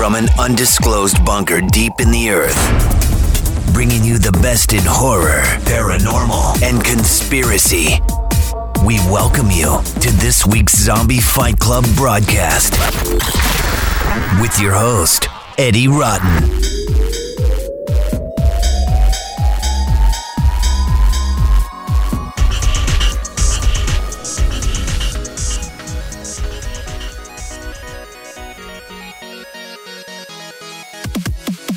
from an undisclosed bunker deep in the earth, bringing you the best in horror, paranormal, and conspiracy. We welcome you to this week's Zombie Fight Club broadcast with your host, Eddie Rotten.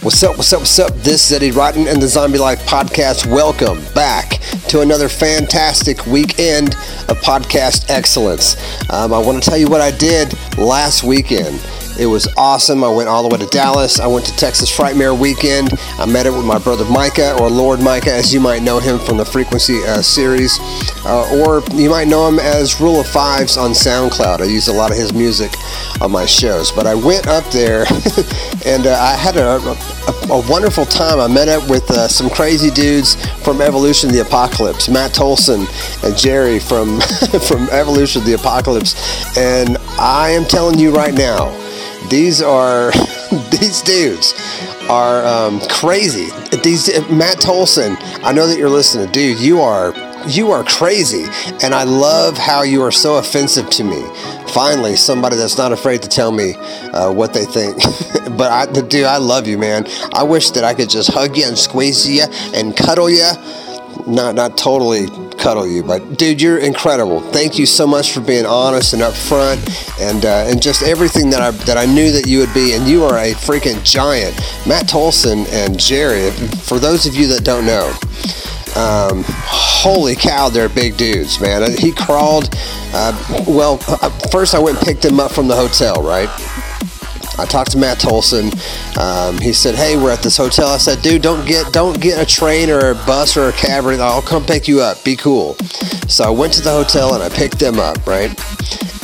What's up, what's up, what's up? This is Eddie Rotten and the Zombie Life Podcast. Welcome back to another fantastic weekend of podcast excellence. Um, I want to tell you what I did last weekend. It was awesome. I went all the way to Dallas. I went to Texas Frightmare weekend. I met up with my brother Micah, or Lord Micah, as you might know him from the Frequency uh, series, uh, or you might know him as Rule of Fives on SoundCloud. I use a lot of his music on my shows. But I went up there and uh, I had a, a, a, wonderful time. I met up with uh, some crazy dudes from Evolution of the Apocalypse, Matt Tolson and Jerry from from Evolution of the Apocalypse, and I am telling you right now these are these dudes are um, crazy. These Matt Tolson, I know that you're listening, dude. You are you are crazy, and I love how you are so offensive to me. Finally, somebody that's not afraid to tell me uh, what they think. but I, dude, I love you, man. I wish that I could just hug you and squeeze you and cuddle you. Not not totally cuddle you. But dude, you're incredible. Thank you so much for being honest and upfront, and uh, and just everything that I that I knew that you would be. And you are a freaking giant, Matt Tolson and Jerry. For those of you that don't know. Um, holy cow, they're big dudes, man. He crawled. Uh, well, uh, first I went and picked him up from the hotel, right? I talked to Matt Tolson. Um, he said, "Hey, we're at this hotel." I said, "Dude, don't get don't get a train or a bus or a cab or. I'll come pick you up. Be cool." So I went to the hotel and I picked them up, right?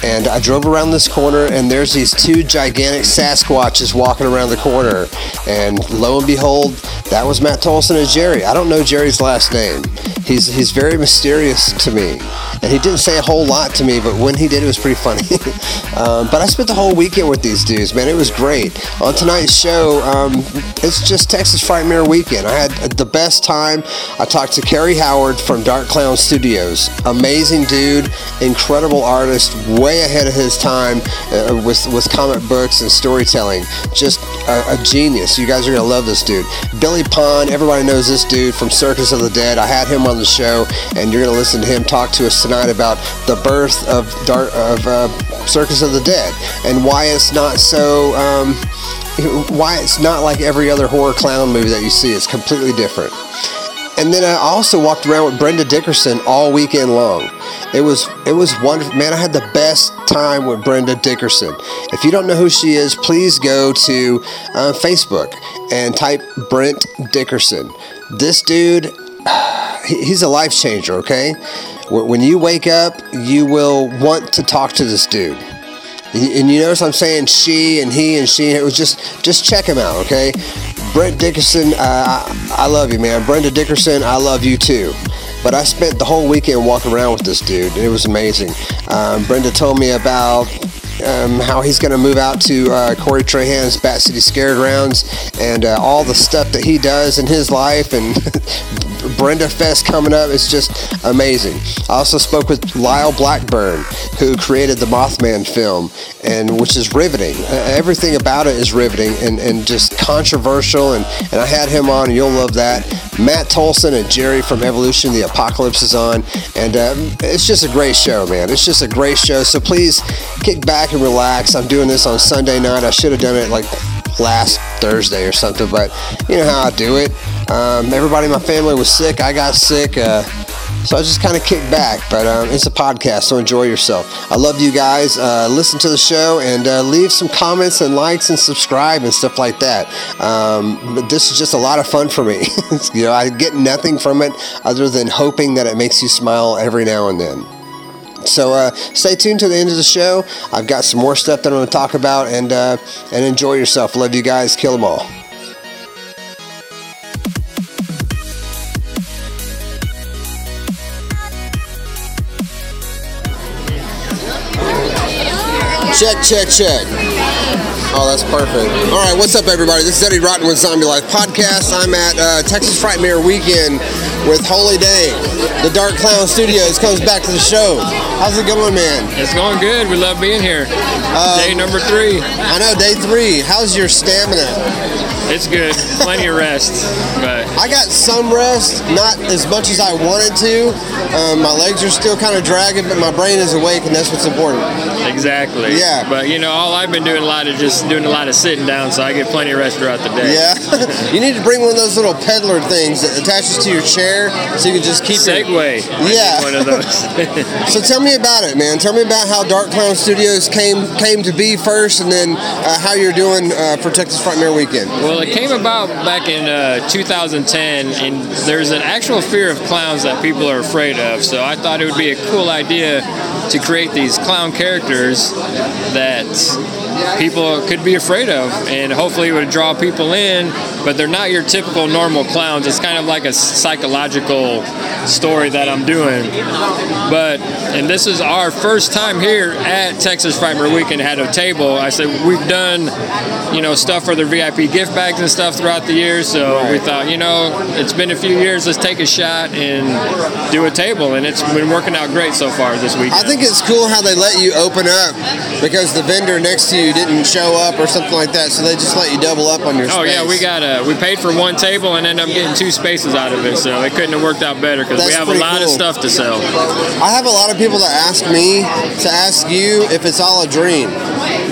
And I drove around this corner, and there's these two gigantic Sasquatches walking around the corner. And lo and behold, that was Matt Tolson and Jerry. I don't know Jerry's last name. He's he's very mysterious to me, and he didn't say a whole lot to me. But when he did, it was pretty funny. um, but I spent the whole weekend with these dudes, man. It was great. On tonight's show, um, it's just Texas Frightmare weekend. I had the best time. I talked to Kerry Howard from Dark Clown Studios. Amazing dude, incredible artist, way ahead of his time uh, with with comic books and storytelling. Just a, a genius. You guys are gonna love this dude. Billy Pon. Everybody knows this dude from Circus of the Dead. I had him on the show, and you're going to listen to him talk to us tonight about the birth of Dark, of uh, Circus of the Dead and why it's not so. Um, why it's not like every other horror clown movie that you see. It's completely different. And then I also walked around with Brenda Dickerson all weekend long. It was it was wonderful. Man, I had the best time with Brenda Dickerson. If you don't know who she is, please go to uh, Facebook and type Brent Dickerson. This dude, he's a life changer, okay? When you wake up, you will want to talk to this dude. And you notice I'm saying she and he and she. It was just just check him out, okay? Brent Dickerson, uh, I love you, man. Brenda Dickerson, I love you too. But I spent the whole weekend walking around with this dude. It was amazing. Um, Brenda told me about um, how he's going to move out to uh, Corey Trahan's Bat City Scaregrounds and uh, all the stuff that he does in his life and Brenda Fest coming up. is just amazing. I also spoke with Lyle Blackburn, who created the Mothman film, and which is riveting. everything about it is riveting and, and just controversial. And, and I had him on, and you'll love that. Matt Tolson and Jerry from Evolution the Apocalypse is on, and um, it's just a great show, man. It's just a great show. So please kick back and relax. I'm doing this on Sunday night. I should have done it like last Thursday or something, but you know how I do it. Um, everybody in my family was sick. I got sick. Uh, so I just kind of kicked back, but um, it's a podcast, so enjoy yourself. I love you guys. Uh, listen to the show and uh, leave some comments and likes and subscribe and stuff like that. Um, but this is just a lot of fun for me. you know, I get nothing from it other than hoping that it makes you smile every now and then. So uh, stay tuned to the end of the show. I've got some more stuff that I'm going to talk about, and uh, and enjoy yourself. Love you guys. Kill them all. Check, check, check. Oh, that's perfect. All right, what's up, everybody? This is Eddie Rotten with Zombie Life Podcast. I'm at uh, Texas Frightmare Weekend with Holy Day. The Dark Clown Studios comes back to the show. How's it going, man? It's going good. We love being here. Um, day number three. I know, day three. How's your stamina? It's good. Plenty of rest. But I got some rest, not as much as I wanted to. Um, my legs are still kind of dragging, but my brain is awake, and that's what's important. exactly. Yeah. But you know, all I've been doing a lot of just doing a lot of sitting down, so I get plenty of rest throughout the day. Yeah, you need to bring one of those little peddler things that attaches to your chair, so you can just keep. Segway. Need Yeah. One of those. So tell me about it, man. Tell me about how Dark Clown Studios came came to be first, and then uh, how you're doing uh, for Texas Frightmare Weekend. Well, it came about back in uh, 2010, and there's an actual fear of clowns that people are afraid of. So I thought it would be a cool idea to create these clown characters that people could be afraid of, and hopefully it would draw people in. But they're not your typical normal clowns. It's kind of like a psychological story that I'm doing. But and this is our first time here at Texas Frightmare Weekend. Had a table. I said we've done, you know, stuff for their VIP gift bags and stuff throughout the year. So we thought, you know, it's been a few years. Let's take a shot and do a table, and it's been working out great so far this week. I think it's cool how they let you open up because the vendor next to you didn't show up or something like that, so they just let you double up on your Oh space. yeah, we got a we paid for one table and ended up getting two spaces out of it, so it couldn't have worked out better because we have a lot of stuff to sell. I have a lot of people that ask me to ask you if it's all a dream.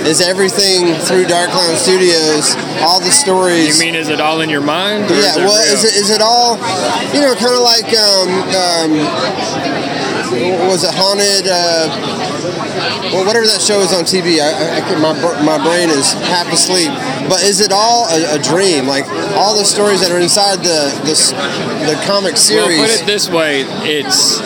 Is everything through Dark Clown Studios, all the stories? You mean is it all in your mind? yeah, is it well, real? is it is it all, you know, kind of like um, um, was it haunted? Uh, well, whatever that show is on TV, I, I, my my brain is half asleep. But is it all a, a dream? Like all the stories that are inside the the, the comic series? Well, put it this way: it's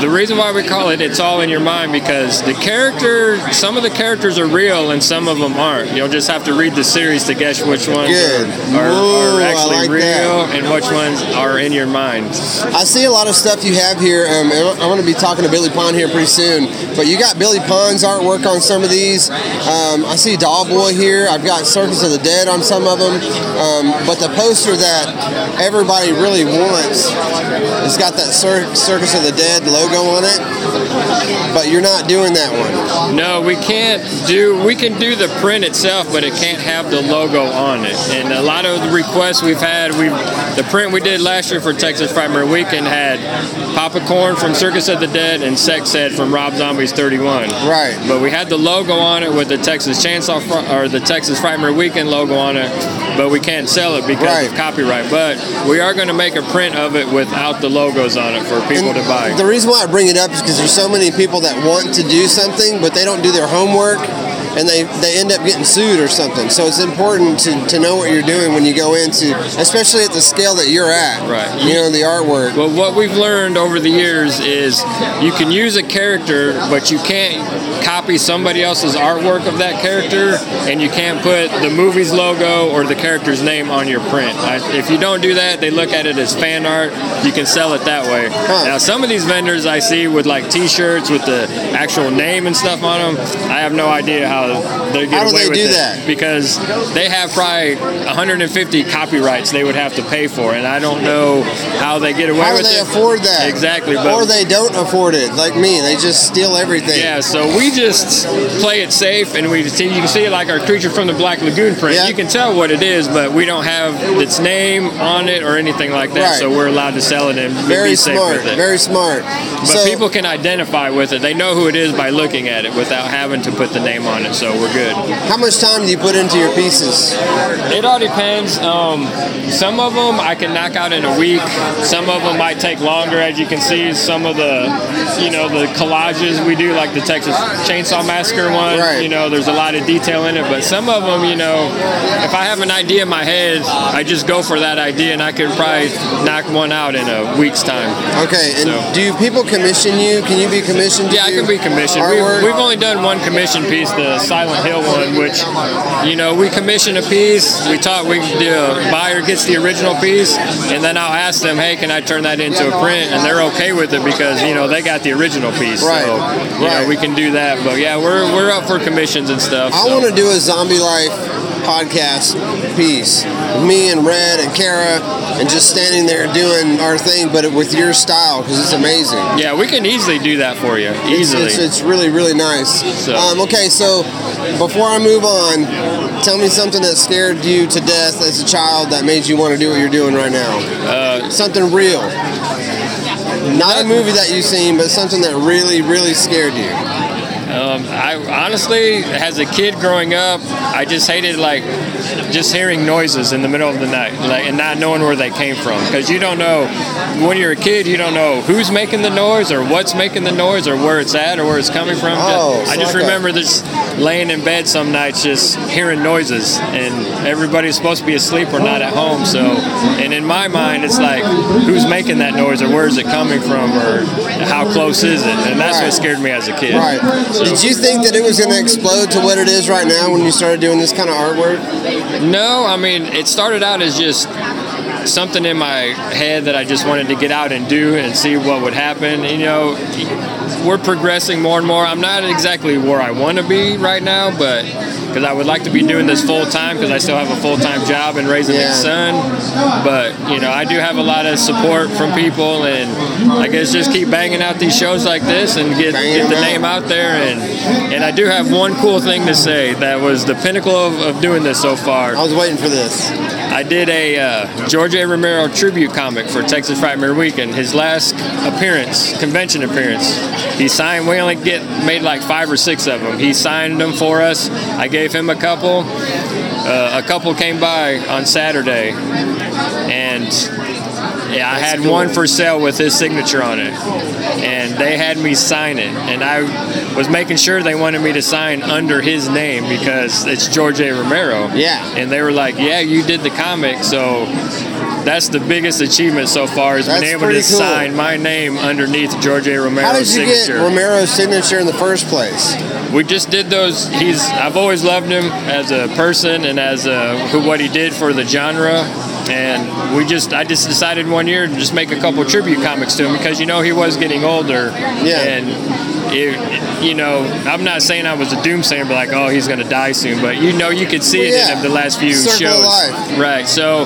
the reason why we call it "It's All in Your Mind" because the character, some of the characters are real and some of them aren't. You'll just have to read the series to guess which ones Good. are, are, Ooh, are actually like real that. and which ones are in your mind. I see a lot of stuff you have here. Um, I'm going to be talking to Billy Pon here pretty soon. But you got Billy Pon's artwork on some of these. Um, I see Doll Boy here. I've got Circus of the Dead on some of them. Um, but the poster that everybody really wants has got that Cir- Circus of the Dead logo on it. But you're not doing that one. No, we can't do. We can do the print itself, but it can't have the logo on it. And a lot of the requests we've had, we the print we did last year for Texas Frightmare Weekend had Papa Corn from Circus of the Dead and Sex from Rob Zombie's 31. Right. But we had the logo on it with the Texas Chainsaw Fr- or the Texas Frightmare Weekend logo on it, but we can't sell it because Right. of copyright. But we are going to make a print of it without the logos on it for people And to buy. The reason why I bring it up is because there's so many people that want to do something, but they don't do their homework, and they, they end up getting sued or something. So it's important to, to know what you're doing when you go into, especially at the scale that you're at. Right. You know, the artwork. Well, what we've learned over the years is you can use a character, but you can't copy somebody else's artwork of that character, and you can't put the movie's logo or the character's name on your print. I, if you don't do that, they look at it as fan art. You can sell it that way. Huh. Now, some of these vendors I see with like T-shirts with the actual name and stuff on them, I have no idea how they get How do away they with do it that? because they have probably 150 copyrights they would have to pay for, and I don't know how they get away How with it. How do they it. afford that? Exactly, but or they don't afford it, like me. They just steal everything. yeah, so we just play it safe, and we see you can see it like our creature from the Black Lagoon print. Yeah. You can tell what it is, but we don't have its name on it or anything like that, Right. so we're allowed to sell it and Very be safe smart. with it. Very smart. but so, people can identify with it. They know who it is by looking at it without having to put the name on it, so we're good. how much time do you put into your pieces? It all depends. Um, some of them I can knock out in a week. Some of them might take longer. As you can see, some of the, you know, the collages we do, like the Texas Chainsaw Massacre one. Right. You know, there's a lot of detail in it. But some of them, you know, if I have an idea in my head, I just go for that idea, and I could probably knock one out in a week's time. Okay, and So- do people commission you? Can you be commissioned? Yeah, I can be commissioned. We, we've only done one commission piece, the Silent Hill one, which you know we commission a piece. We talk. We the buyer gets the original piece, and then I'll ask them, hey, can I turn that into a print? And they're okay with it because you know they got the original piece. Right. So you Right. know we can do that. But yeah, we're we're up for commissions and stuff. I so. want to do a zombie life podcast piece. Me and Red and Kara, and just standing there doing our thing, but with your style because it's amazing. Yeah, we can easily do that for you. It's, Easily. it's, it's really, really nice. So- Um, okay, so before I move on, tell me something that scared you to death as a child that made you want to do what you're doing right now. Uh, something real. Not a movie that you've seen, but something that really, really scared you. Um, I honestly, as a kid growing up, I just hated like just hearing noises in the middle of the night, like and not knowing where they came from. Because you don't know when you're a kid, you don't know who's making the noise or what's making the noise or where it's at or where it's coming from. Oh, I so just like a- remember just laying in bed some nights, just hearing noises, and everybody's supposed to be asleep or not at home. So, and in my mind, it's like who's making that noise or where is it coming from or how close is it? And that's Right. what scared me as a kid. Right. Did you think that it was going to explode to what it is right now when you started doing this kind of artwork? No, I mean, it started out as just something in my head that I just wanted to get out and do and see what would happen. You know, we're progressing more and more. I'm not exactly where I want to be right now, but because I would like to be doing this full time because I still have a full time job and raising Yeah. a son. But you know, I do have a lot of support from people, and I guess just keep banging out these shows like this and get get the out. name out there. And and I do have one cool thing to say that was the pinnacle of, of doing this so far. I was waiting for this. I did a uh, George A. Romero tribute comic for Texas Frightmare Weekend. His last appearance, convention appearance, he signed. We only get made like five or six of them. He signed them for us. I gave him a couple. Uh, a couple came by on Saturday, and yeah, I had one for sale with his signature on it, and they had me sign it, and I was making sure they wanted me to sign under his name because it's George A. Romero. Yeah. And they were like, "Yeah, you did the comic, so." That's the biggest achievement so far is That's being able to cool. sign my name underneath George A. Romero's How did you signature. get Romero's signature in the first place? We just did those. He's. I've always loved him as a person and as a, who what he did for the genre. And we just, I just decided one year to just make a couple tribute comics to him because you know he was getting older. Yeah. And it, you know, I'm not saying I was a doomsayer, but like, oh, he's gonna die soon. But you know, you could see Well, it yeah. in the last few Circle shows. Right. So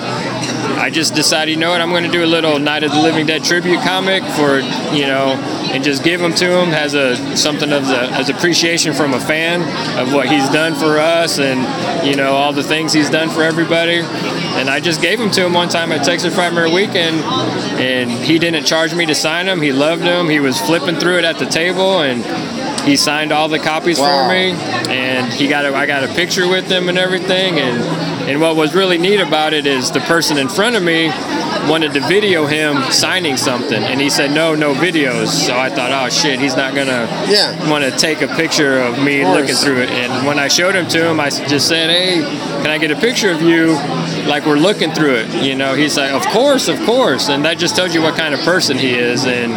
I just decided, you know what, I'm going to do a little Night of the Living Dead tribute comic for, you know, and just give them to him as a something of the as appreciation from a fan of what he's done for us and you know all the things he's done for everybody. And I just gave them to him one time at Texas Frightmare Weekend, and he didn't charge me to sign them. He loved them. He was flipping through it at the table and. He signed all the copies Wow. for me, and he got a, I got a picture with him and everything. And and what was really neat about it is the person in front of me wanted to video him signing something, and he said no, no videos. So I thought, oh shit, he's not gonna Yeah. want to take a picture of me Of looking through it. And when I showed him to him, I just said, hey, can I get a picture of you? Like we're looking through it, you know. He's like, of course, of course, and that just tells you what kind of person he is, and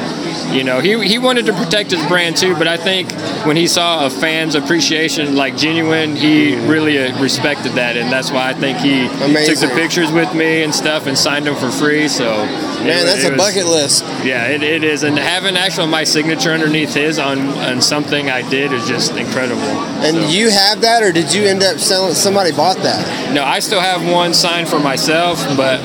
you know, he, he wanted to protect his brand too, but I think when he saw a fan's appreciation, like genuine, he really uh, respected that, and that's why I think he took the pictures with me and stuff and signed them for free. So, Man, that's a bucket list. Yeah, it, it is, and having actually my signature underneath his on on something I did is just incredible. And So- you have that, or did you end up selling? Somebody bought that. no, I still have one signed for myself, but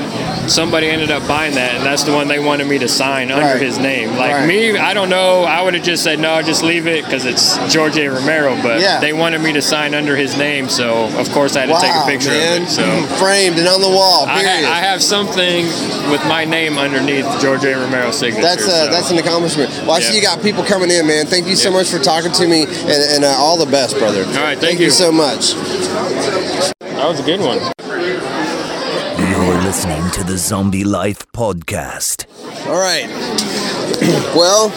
somebody ended up buying that, and that's the one they wanted me to sign under Right. his name. Like Right. me, I don't know. I would have just said no, just leave it because it's George A. Romero. But Yeah. they wanted me to sign under his name, so of course I had to wow, take a picture man. of it. So. framed and on the wall. I, ha- I have something with my name underneath George A. Romero's signature. That's uh, so. that's an accomplishment. Well, I see you got people coming in, man. Thank you so Yeah. much for talking to me, and, and uh, all the best, brother. All right, you thank you. so much. that was a good one. You're listening to the Zombie Life Podcast. All right. well,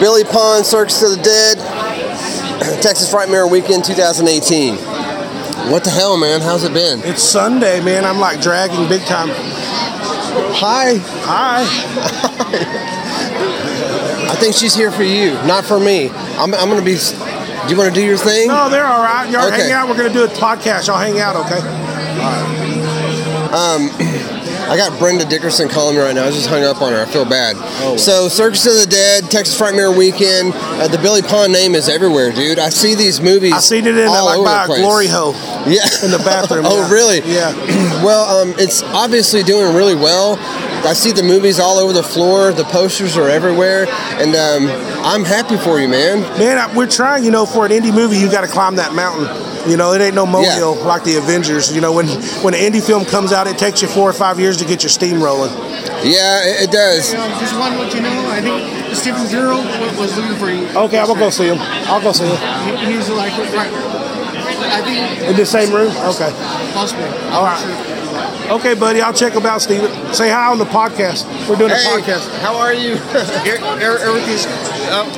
Billy Pon, Circus of the Dead, Texas Frightmare Weekend 2018. What the hell, man? How's it been? It's Sunday, man. I'm like dragging big time. Hi. Hi. I think she's here for you, not for me. I'm, I'm gonna be. Do you want to do your thing? No, they're all right. Y'all Okay. hang out. We're gonna do a podcast. Y'all hang out, okay? Um, I got Brenda Dickerson calling me right now. I just hung up on her. I feel bad. So, Circus of the Dead, Texas Frightmare Weekend, uh, the Billy Pon name is everywhere, dude. I see these movies. I seen it in all like over by the a place. glory hole Yeah. in the bathroom. oh, yeah. really? Yeah. Well, um, it's obviously doing really well. I see the movies all over the floor. The posters are everywhere, and um, I'm happy for you, man. Man, I- we're trying. You know, for an indie movie, you got to climb that mountain. You know, it ain't no molehill like the Avengers. You know, when when an indie film comes out, it takes you four or five years to get your steam rolling. Yeah, it, it does. Um, just want to let you know, I think Stephen Zero was looking for you. Okay, I'm gonna go see him. I'll go see him He- He's like, right. I think in the same room. Okay. possibly. All right. Okay, buddy. I'll check him out, Steven. Say hi on the podcast. We're doing a podcast. how are you? Everything's. Um,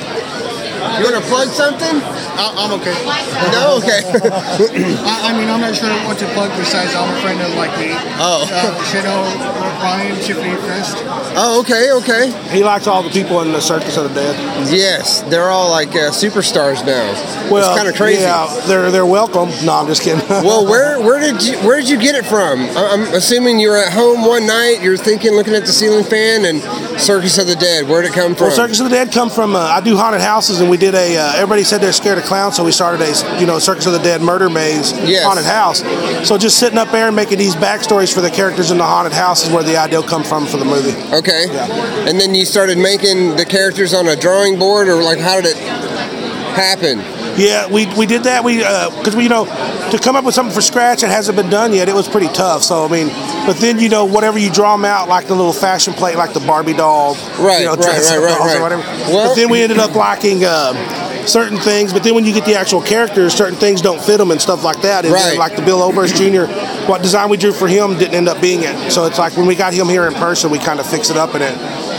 you want to plug something? I- I'm okay. No, okay. I, I mean, I'm not sure what to plug besides I'm a friend of like the Oh. uh, Shadow, Ryan, Tiffany Fest. oh, okay, okay. He likes all the people in the Circus of the Dead. Yes, they're all like uh, superstars now. Well, it's kind of crazy. Yeah, they're they're welcome. No, I'm just kidding. Well, where where did you where did you get it from? I- I'm assuming you were at home one night. You're thinking, looking at the ceiling fan, and Circus of the Dead. Where'd it come from? Well, Circus of the Dead come from. Uh, I do haunted houses, and we did a. Uh, everybody said they're scared of clowns, so we started a, you know, Circus of the Dead murder maze Yes. haunted house. So just sitting up there and making these backstories for the characters in the haunted house is where the idea come from for the movie. Okay. Yeah. And then you started making the characters on a drawing board, or like how did it happen? Yeah, we, we did that. We because we you know to come up with something for scratch that hasn't been done yet. It was pretty tough. So I mean, but then you know whatever you draw them out like the little fashion plate, like the Barbie doll, Right, You know, right, right, right, right. Or whatever. Well- but then we ended up liking. Um, Certain things, but then when you get the actual characters, certain things don't fit them and stuff like that. And then, Right. like the Bill Oberst Jr., what design we drew for him didn't end up being it. So it's like when we got him here in person, we kind of fixed it up and it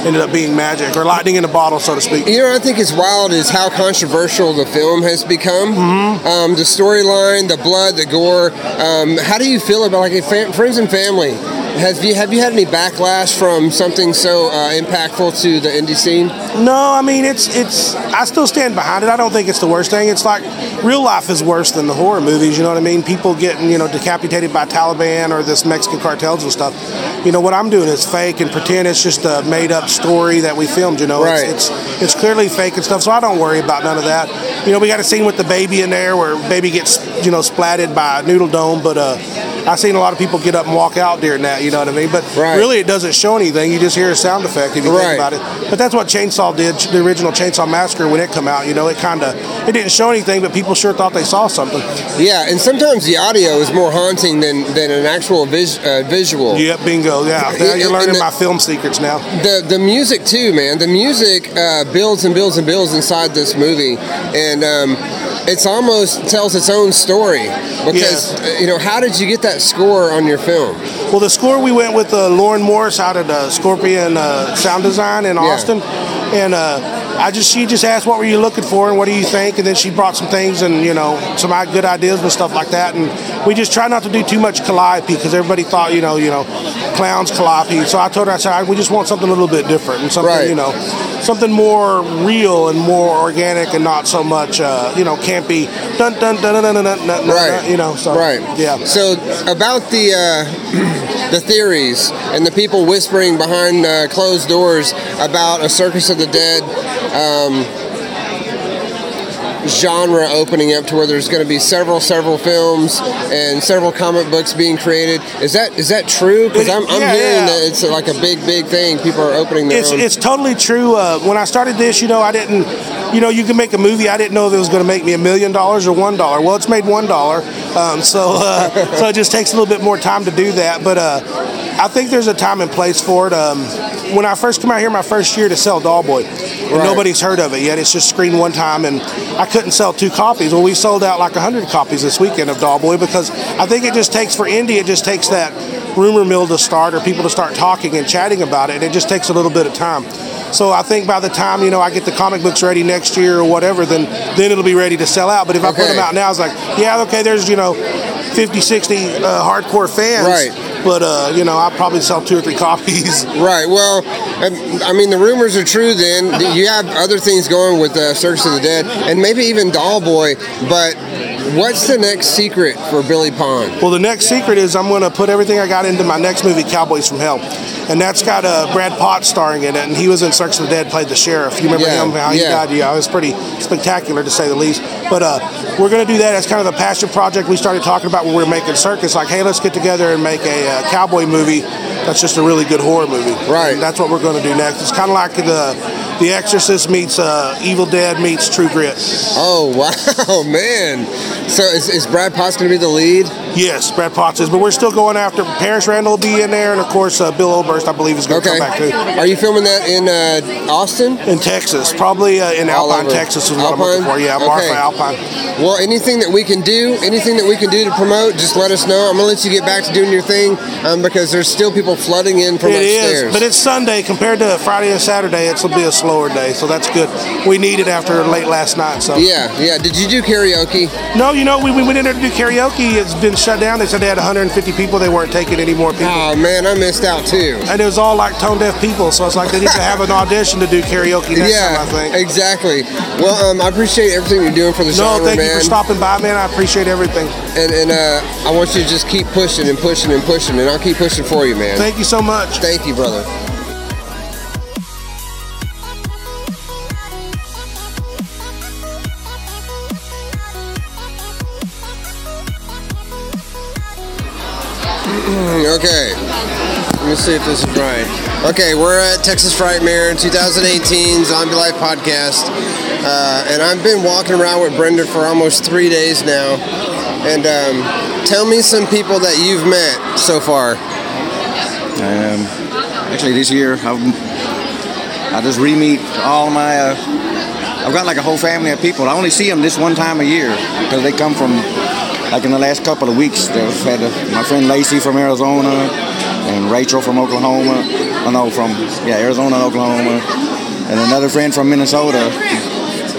ended up being magic or lightning in a bottle, so to speak. You know, I think is wild is how controversial the film has become. Mm-hmm. Um, the storyline, the blood, the gore. Um, how do you feel about like fam- friends and family? Have you have you had any backlash from something so uh, impactful to the indie scene? No, I mean it's it's. I still stand behind it. I don't think it's the worst thing. It's like real life is worse than the horror movies. You know what I mean? People getting you know decapitated by Taliban or this Mexican cartels and stuff. You know what I'm doing is fake and pretend it's just a made up story that we filmed. You know, Right. it's, it's it's clearly fake and stuff. So I don't worry about none of that. You know, we got a scene with the baby in there where baby gets you know splatted by a noodle dome, but uh. I've seen a lot of people get up and walk out during that, you know what I mean? But Right. really, it doesn't show anything. You just hear a sound effect if you Right. think about it. But that's what Chainsaw did, the original Chainsaw Massacre, when it come out. You know, it kind of it didn't show anything, but people sure thought they saw something. Yeah, and sometimes the audio is more haunting than, than an actual vis- uh, visual. Yep, bingo. Yeah, now you're learning the- my film secrets now. The the music too, man. The music uh, builds and builds and builds inside this movie, and um, it's almost tells its own story. Because Yes. uh, you know, how did you get that score on your film? Well, the score we went with uh, Lauren Morris out of uh, Scorpion uh, Sound Design in Austin, and uh, I just she just asked what were you looking for and what do you think, and then she brought some things and you know some good ideas and stuff like that, and we just try not to do too much calliope because everybody thought you know you know clowns calliope, so I told her I said we just want something a little bit different and something Right. you know something more real and more organic and not so much uh, you know campy dun dun dun dun dun dun dun, dun, Right. dun, you know so right. yeah. So about the uh, the theories and the people whispering behind uh, closed doors about a Circus of the Dead. Um, genre opening up to where there's going to be several several films and several comic books being created is that is that true because I'm, I'm yeah, hearing yeah. that it's like a big big thing people are opening their It's, own it's totally true. Uh, when I started this, you know, I didn't, you know, you can make a movie. I didn't know if it was going to make me a million dollars or one dollar. Well, it's made one dollar, um, so uh, so it just takes a little bit more time to do that. But uh, I think there's a time and place for it. Um, when I first came out here, my first year to sell Dollboy, Right. nobody's heard of it yet. It's just screened one time, and I couldn't sell two copies. Well, we sold out like hundred copies this weekend of Dollboy because I think it just takes for indie. It just takes that rumor mill to start or people to start talking and chatting about it. And it just takes a little bit of time. So I think by the time you know I get the comic books ready next year or whatever, then then it'll be ready to sell out. But if I put them out now, it's like, yeah, okay, there's you know, 50, 60 uh, hardcore fans. Right. But uh, you know, I'll probably sell two or three copies. Right. Well, um, I mean, the rumors are true. Then you have other things going with uh, Circus of the Dead, and maybe even Doll Boy. But what's the next secret for Billy Pon? Well, the next secret is I'm going to put everything I got into my next movie, Cowboys from Hell, and that's got uh, Brad Potts starring in it, and he was in Circus of the Dead, played the sheriff. You remember Yeah, him? How he yeah. died? Yeah, it was pretty spectacular to say the least. But uh, we're going to do that as kind of a passion project we started talking about when we were making Circus. Like, hey, let's get together and make a uh, cowboy movie that's just a really good horror movie. Right. And that's what we're going to do next. It's kind of like the the Exorcist meets uh, Evil Dead meets True Grit. Oh wow, man! So is, is Brad Potts going to be the lead? Yes, Brad Potts is, but we're still going after Paris Randall will be in there, and of course uh, Bill Oberst, I believe, is going to Okay. come back too. Are you filming that in uh, Austin? In Texas, probably uh, in All Alpine, over. Texas is what I'm looking Alpine? for. Yeah, Marfa Okay. Alpine. Well, anything that we can do, anything that we can do to promote, just let us know. I'm gonna let you get back to doing your thing um, because there's still people flooding in from It upstairs. is, but it's Sunday compared to Friday and Saturday. It's will be a slower day, so that's good. We need it after late last night. So yeah, yeah. Did you do karaoke? no, you know, we, we went in there to do karaoke. It's been shut down. They said they had 150 people. They weren't taking any more people. Oh man, I missed out too. And it was all like tone deaf people, so it's like they need to have an audition to do karaoke next yeah, time, I think. exactly. Well, um, I appreciate everything you're doing for the show. No, genre, thank man. you for stopping by, man. I appreciate everything. And, and uh, I want you to just keep pushing and pushing and pushing, and I'll keep pushing for you, man. Thank you so much. Thank you, brother. If this is right. Okay, we're at Texas Frightmare in 2018 Zombie Life podcast. Uh, and I've been walking around with Brenda for almost three days now. And um, tell me some people that you've met so far. Um, actually, this year I've, I just re-meet all my. Uh, I've got like a whole family of people. I only see them this one time a year because they come from, like in the last couple of weeks. They've had uh, my friend Lacey from Arizona and Rachel from Oklahoma. I know from yeah Arizona and Oklahoma, and another friend from Minnesota.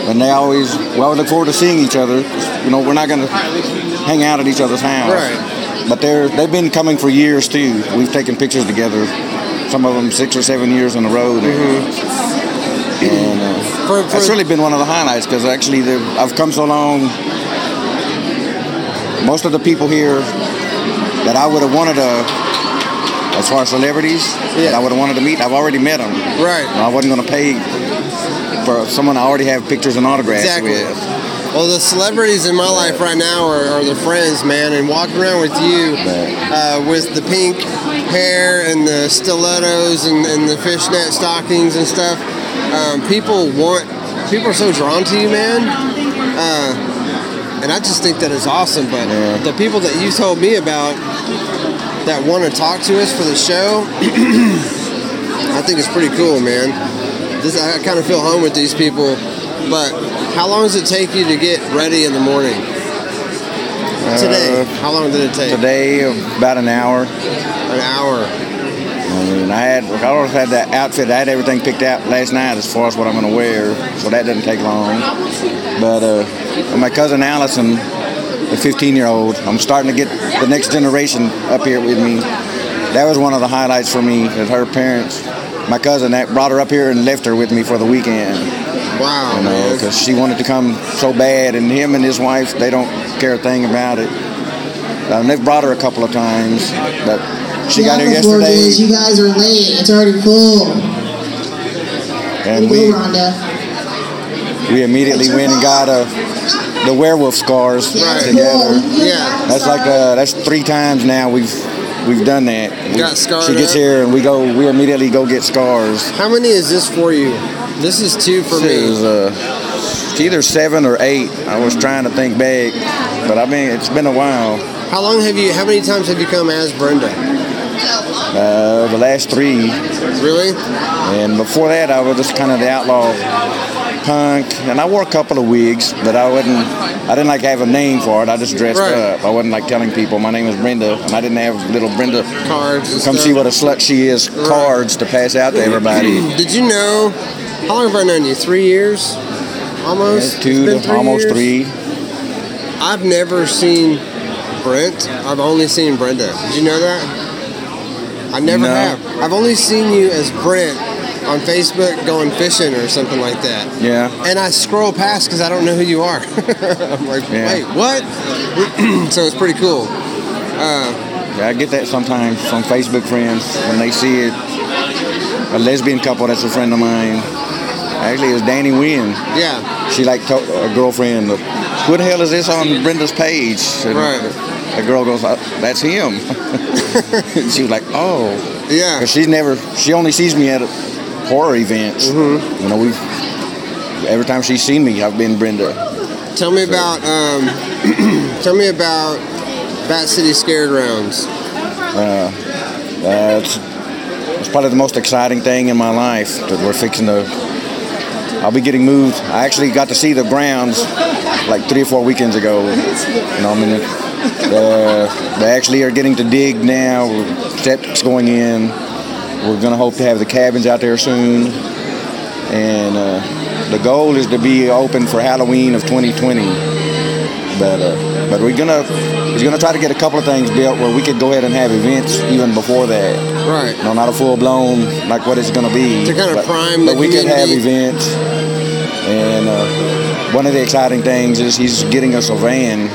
And they always we always look forward to seeing each other. You know, we're not gonna hang out at each other's house. Right. But they're they've been coming for years too. We've taken pictures together. Some of them six or seven years in a row. And uh, For- for- that's really been one of the highlights because actually I've come so long. Most of the people here that I would have wanted to, as far as celebrities, that I would have wanted to meet, I've already met them. Right. I wasn't going to pay for someone I already have pictures and autographs Exactly. with. Well, the celebrities in my life right now are, are the friends, man. And walking around with you uh, with the pink hair and the stilettos and, and the fishnet stockings and stuff, um, people want, people are so drawn to you, man. Uh, and I just think that is awesome. But the people that you told me about that want to talk to us for the show, I think it's pretty cool, man. This I kind of feel home with these people. But how long does it take you to get ready in the morning? Today, how long did it take? Today, about an hour. An hour. I mean, I had I always had that outfit. I had everything picked out last night as far as what I'm going to wear, so that doesn't take long. But uh, my cousin Allison, the 15 year old, I'm starting to get the next generation up here with me. That was one of the highlights for me. That her parents, my cousin, that brought her up here and left her with me for the weekend. Wow, You know, man. because she wanted to come so bad, and him and his wife, they don't care a thing about it. Um, they've brought her a couple of times, but she got here Welcome, gorgeous. yesterday. You guys are late. It's already full. And we, we immediately went and got uh, the werewolf scars Right. together. Yeah. That's like uh, that's three times now we've we've done that. We- got scarred She gets up? here and we go. We immediately go get scars. How many is this for you? This is two for This is me. uh, it's either seven or eight. I was trying to think back, but I mean it's been a while. How long have you? How many times have you come as Brenda? Uh, the last three, Really? and before that I was just kind of the outlaw punk, and I wore a couple of wigs, but I wasn't. I didn't like have a name for it. I just dressed Right. up. I wasn't like telling people my name is Brenda, and I didn't have little Brenda Cards. come see what a slut she is cards to pass out to everybody. Did you know? How long have I known you? Three years? Almost. It's Two to almost years? three. I've never seen Brent. I've only seen Brenda. Did you know that? I never No. have. I've only seen you as Brent on Facebook going fishing or something like that. Yeah. And I scroll past because I don't know who you are. I'm like, Yeah. wait, what? so it's pretty cool. Yeah, I get that sometimes from Facebook friends when they see it. A lesbian couple that's a friend of mine. Actually, it was Danny Wynn. Yeah. She like told a girlfriend, "Who the hell is this on Brenda's page?" And Right. The girl goes, "Uh, "That's him." she was like, "Oh." Yeah. Cause she's never, she only sees me at horror events. Mm-hmm. You know, we. Every time she's seen me, I've been Brenda. Tell me about um, tell me about Bat City Scared Rounds. Uh, it's, it's probably the most exciting thing in my life that we're fixing to. I'll be getting moved. I actually got to see the grounds like three or four weekends ago. You know, I mean, uh, they actually are getting to dig now. Septic's going in. We're gonna hope to have the cabins out there soon, and uh, the goal is to be open for Halloween of 2020. But uh, but we're gonna we're gonna try to get a couple of things built where we could go ahead and have events even before that. Right. No, not a full blown like what it's gonna be. To kind of but, prime but we could have events. And uh, one of the exciting things is he's getting us a van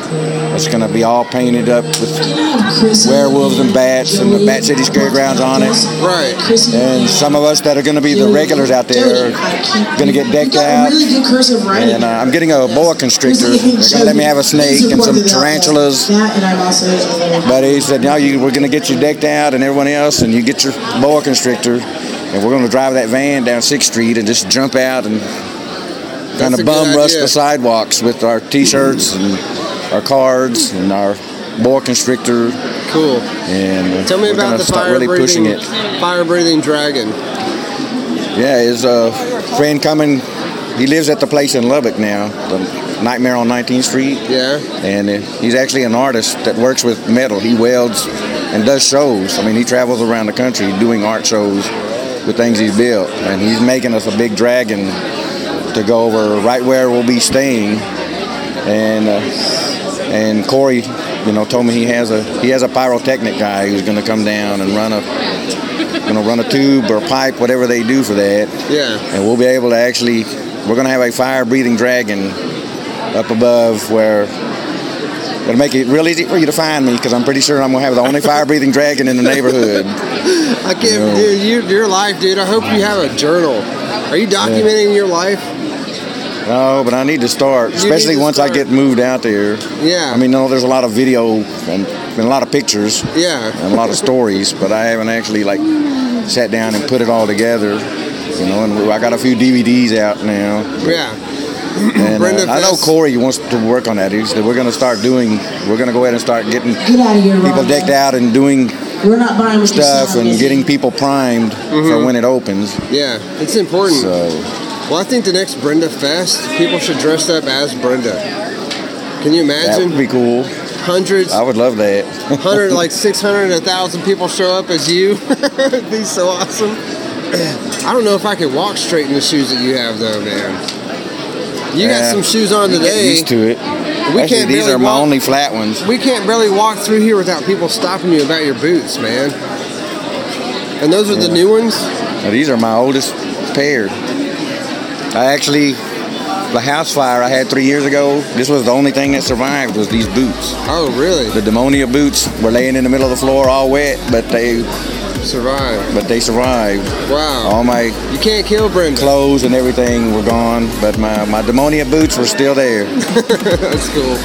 that's gonna be all painted up with werewolves and bats and the Bat City Scaregrounds on it. Right. And some of us that are gonna be the regulars out there are gonna get decked out. Really good cursive writing. And uh, I'm getting a boa constrictor. They're gonna let me have a snake and some tarantulas. That and I've also But he said, "No, you, we're going to get you decked out, and everyone else, and you get your boa constrictor, and we're going to drive that van down Sixth Street and just jump out and kind of bum rush the sidewalks with our T-shirts and our cards and our boa constrictor, Cool. and Tell me about the fire really pushing breathing it. fire breathing dragon. Yeah, his uh, friend coming. He lives at the place in Lubbock now, the Nightmare on 19th Street. Yeah. and uh, he's actually an artist that works with metal. He welds and does shows. I mean, he travels around the country doing art shows with things he's built, and he's making us a big dragon to go over right where we'll be staying. And uh, and Corey, you know, told me he has a he has a pyrotechnic guy who's going to come down and run a you know run a tube or pipe, whatever they do for that Yeah. and we'll be able to actually we're going to have a fire breathing dragon up above where it'll make it real easy for you to find me because i'm pretty sure i'm going to have the only fire breathing dragon in the neighborhood I can't, No. dude. You, your life, dude. I hope you have a journal. Are you documenting your life? No but i need to start need especially to once i get moved out there Yeah. i mean no there's a lot of video and, and a lot of pictures Yeah. and a lot of stories but i haven't actually like sat down and put it all together you know and i got a few dvds out now Yeah. And uh, I know Corey wants to work on that. He said we're going to start doing. We're going to go ahead and start getting Get out of here, people decked out and doing We're not buying stuff and getting people primed for when it opens. Yeah. It's important. So Well, I think the next Brenda Fest, people should dress up as Brenda. Can you imagine? that would be cool. Hundreds, I would love that. hundred, like six hundred, a thousand people show up as you. It'd be so awesome. I don't know if I could walk straight in the shoes that you have, though, man. You got some shoes on today. used to it. We Actually, can't these are my walk- only flat ones. We can't barely walk through here without people stopping you about your boots, man. And those are the new ones. Now, these are my oldest pair. I actually, the house fire I had three years ago. This was the only thing that survived was these boots. Oh, really? The demonia boots were laying in the middle of the floor, all wet, but they Survived. but they survived. Wow. All my You can't kill Brenda. clothes and everything were gone, but my, my demonia boots were still there. That's cool.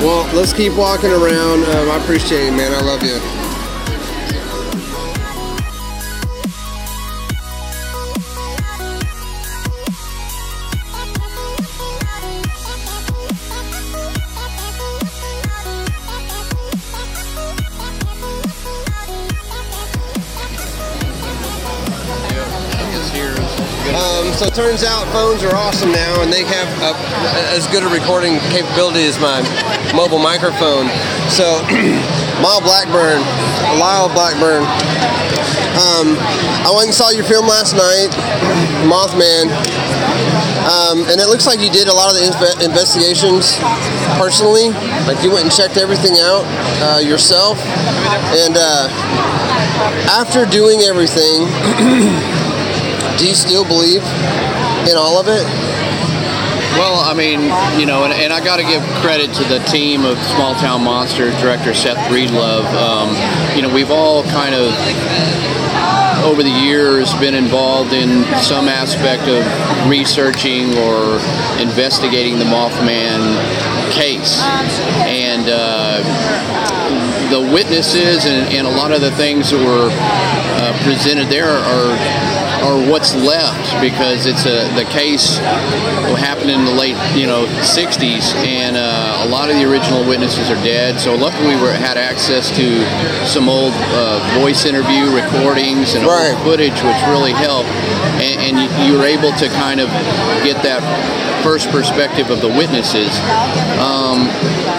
Well, let's keep walking around. Um, I appreciate it, man. I love you. Turns out phones are awesome now, and they have a, as good a recording capability as my mobile microphone. So, Lyle Blackburn, Lyle Blackburn. Um, I went and saw your film last night, Mothman, um, and it looks like you did a lot of the inve- investigations personally. Like you went and checked everything out uh, yourself, and uh, after doing everything, do you still believe in all of it? Well, I mean, you know, and, and I got to give credit to the team of Small Town Monsters, director Seth Breedlove. Um, you know, we've all kind of over the years been involved in some aspect of researching or investigating the Mothman case. And uh, the witnesses and, and a lot of the things that were uh, presented there are are what's left because it's a the case happened in the late you know 60s and uh, a lot of the original witnesses are dead. So luckily we were, had access to some old uh, voice interview recordings and Right. old footage which really helped. And, and you, you were able to kind of get that first perspective of the witnesses. Um,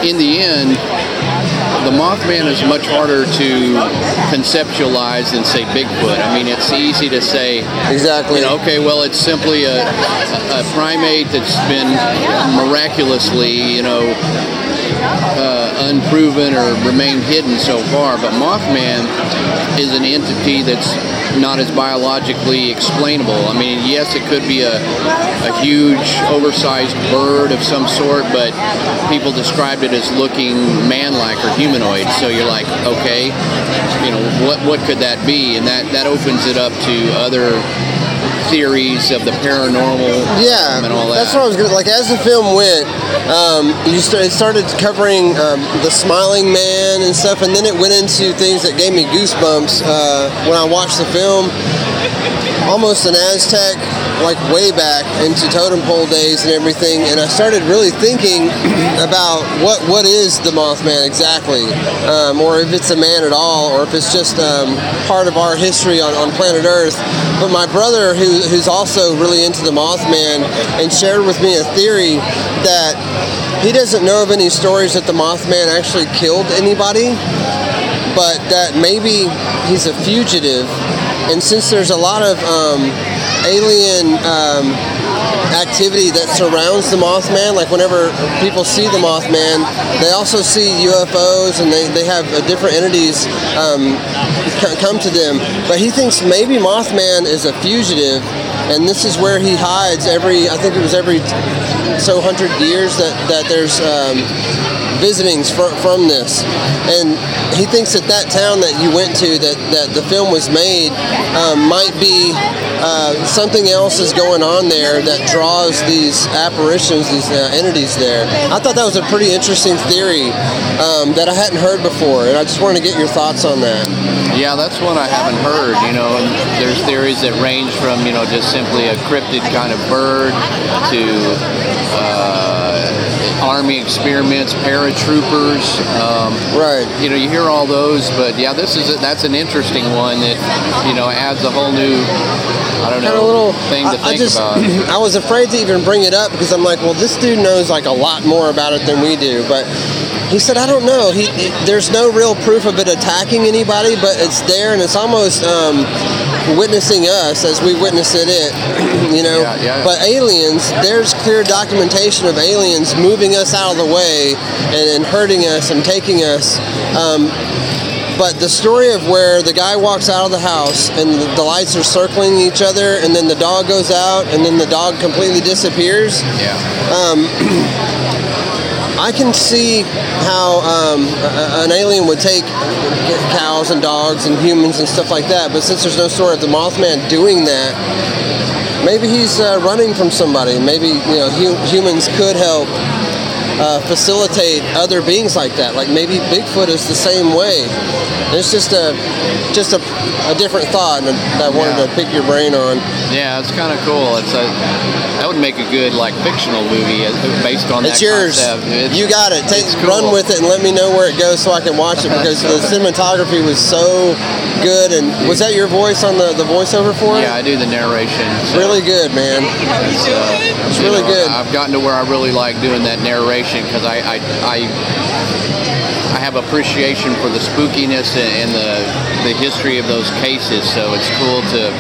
in the end the Mothman is much harder to conceptualize than say Bigfoot. I mean, it's easy to say, Exactly. you know, okay, well, it's simply a, a primate that's been miraculously, you know, uh, unproven or remained hidden so far. But Mothman is an entity that's not as biologically explainable. I mean, yes, it could be a, a huge, oversized bird of some sort, but people described it as looking man-like or humanoid. So you're like, okay, you know, what what could that be? And that that opens it up to other theories of the paranormal Yeah, and all that. that's what I was gonna like. As the film went, um, you start, it started covering um, the Smiling Man and stuff, and then it went into things that gave me goosebumps uh, when I watched the film. Almost an Aztec, like way back into totem pole days and everything, and I started really thinking about what what is the Mothman exactly, um, or if it's a man at all, or if it's just um, part of our history on, on planet Earth. But my brother, who, who's also really into the Mothman, and shared with me a theory that he doesn't know of any stories that the Mothman actually killed anybody, but that maybe he's a fugitive. And since there's a lot of um, alien um, activity that surrounds the Mothman, like whenever people see the Mothman, they also see UFOs and they, they have uh, different entities um, come to them. But he thinks maybe Mothman is a fugitive and this is where he hides every, I think it was every so hundred years that, that there's um, visitings from, from this. And he thinks that that town that you went to, that, that the film was made, um, might be uh, something else is going on there that draws these apparitions, these uh, entities there. I thought that was a pretty interesting theory um, that I hadn't heard before, and I just wanted to get your thoughts on that. Yeah, that's one I haven't heard. You know, there's theories that range from you know just simply a cryptid kind of bird to uh, army experiments, paratroopers. Um, Right. you know, you hear all those, but yeah, this is a, that's an interesting one that you know adds a whole new I don't know little thing to I, I think just about. I was afraid to even bring it up because I'm like, well, this dude knows like a lot more about it than we do. But he said, I don't know. He, he- there's no real proof of it attacking anybody, but it's there and it's almost um, witnessing us as we witness it. It, you know. Yeah, yeah. But aliens, there's clear documentation of aliens moving us out of the way and, and hurting us and taking us. Um, but the story of where the guy walks out of the house and the, the lights are circling each other, and then the dog goes out, and then the dog completely disappears. yeah. I can see how um, an alien would take cows and dogs and humans and stuff like that. But since there's no story of the Mothman doing that, maybe he's uh, running from somebody. Maybe you know hu- humans could help uh, facilitate other beings like that. Like maybe Bigfoot is the same way. It's just a just a, a different thought that I wanted Yeah. to pick your brain on. Yeah, it's kind of cool. It's a that would make a good like fictional movie uh, based on It's that yours. It's- you got it. Take cool. run with it and let me know where it goes so I can watch it because the cinematography was so good. And was that your voice on the, the voiceover for it? Yeah, I do the narration. so Really good, man. It's, uh, It's really good. I've gotten to where I really like doing that narration because I, I, I, I have appreciation for the spookiness and the the history of those cases. So it's cool to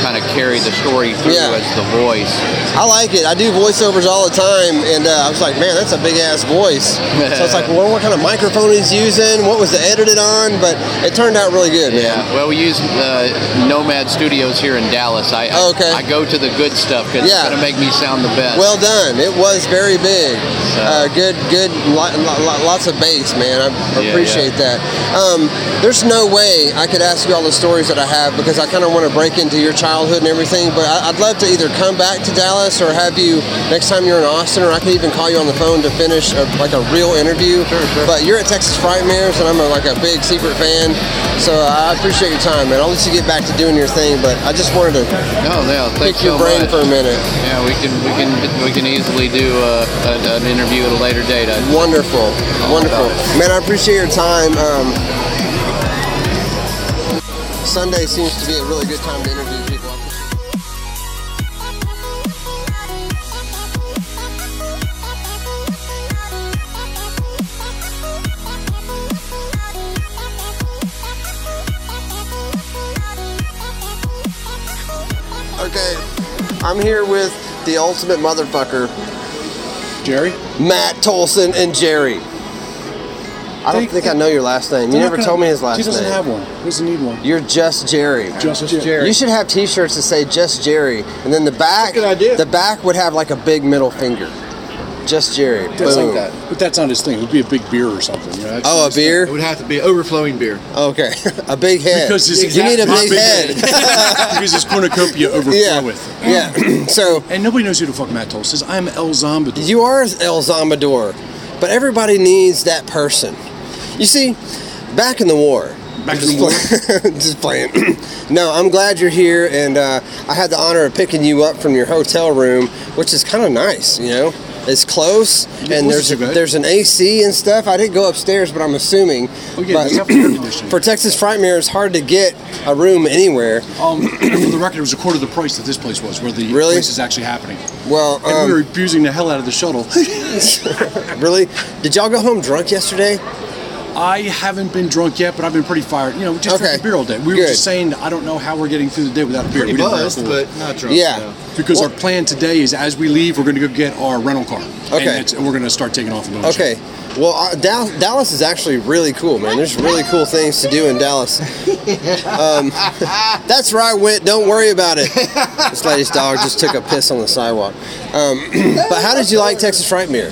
kind of carry the story through Yeah. as the voice. I like it. I do voiceovers all the time, and uh, I was like, man, that's a big ass voice. so it's like, well, what kind of microphone he's using? What was it edited on? But it turned out really good, man. Yeah. Well, we use uh, Nomad Studios here in Dallas. I I, okay. I go to the good stuff because Yeah. it's gonna make me sound the best. Well done. It was very big. Uh, good, good. Lo- lo- lo- lots of bass, man. I Yeah, appreciate that. Um, there's no way I could ask you all the stories that I have because I kind of want to break into your childhood and everything. But I- I'd love to either come back to Dallas or have you next time you're in Austin, or I could even call you on the phone to finish a, like a real interview. Sure, sure. But you're at Texas Frightmares, and I'm a, like a big secret fan. So I appreciate your time, man. I'll let you get back to doing your thing. But I just wanted to no, no, pick your so brain much. for a minute. Yeah, we can we can we can easily do uh, a, an interview at a later date. Wonderful, wonderful, man. I appreciate your time. Um, Sunday seems to be a really good time to interview people. Okay, I'm here with the ultimate motherfucker, Jerry? Matt Tolson and Jerry. I don't Think- think I know your last name. You never told me his last name. He doesn't have one. He doesn't need one. You're just Jerry. Just Jerry. You should have T-shirts that say "Just Jerry," and then the back, good idea. the back would have like a big middle finger. Just Jerry. That's Boom. like that. But that's not his thing. It would be a big beer or something. You know, Oh, a his thing. beer. It would have to be overflowing beer. Okay, a big head. Because his you need a exact- big head. because his cornucopia overflow yeah, with. yeah. so And nobody knows who the fuck Matt Tolson's. I'm El Zombador. you are El Zombador, but everybody needs that person. You see, back in the war. Back in just the play- just playing. no, I'm glad you're here, and uh, I had the honor of picking you up from your hotel room, which is kind of nice. You know, it's close, Yeah, and there's bad. there's an AC and stuff. I didn't go upstairs, but I'm assuming. Oh, yeah, but for Texas Frightmare, it's hard to get a room anywhere. Um, for the record, it was a quarter of the price that this place was, where the Really? place is actually happening. Well, And um, we were abusing the hell out of the shuttle. really, did y'all go home drunk yesterday? I haven't been drunk yet, but I've been pretty fired. You know, just Okay. drinking beer all day. We Good. were just saying, I don't know how we're getting through the day without a beer. Pretty We didn't bring buzzed, but not drunk. Yeah. no. Because Well- our plan today is as we leave, we're going to go get our rental car. Okay. And, and we're going to start taking off. and going Okay. Well, uh, Dal- Dallas is actually really cool, man. There's really cool things to do in Dallas. Um, that's right, Wit. Don't worry about it. This lady's dog just took a piss on the sidewalk. Um, but how did you like Texas Frightmare?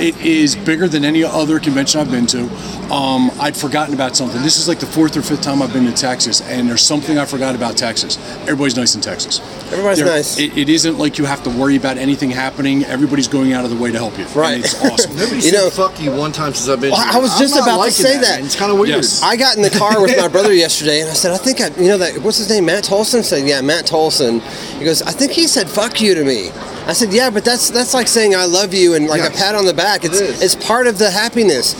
It is bigger than any other convention I've been to. Um, I'd forgotten about something. This is like the fourth or fifth time I've been to Texas, and there's something I forgot about Texas. Everybody's nice in Texas. Everybody's nice. It, it isn't like you have to worry about anything happening. Everybody's going out of the way to help you. Right. And it's awesome. Nobody You said know- fuck you one time since I've been Well, here. I was I'm just about to say that. man. It's kind of weird. Yes. I got in the car with my brother yesterday, and I said, I think I, you know that, what's his name, Matt Tolson? I said, yeah, Matt Tolson. He goes, I think he said, fuck you to me. I said, yeah, but that's that's like saying I love you and like a pat on the back. It's is. it's part of the happiness.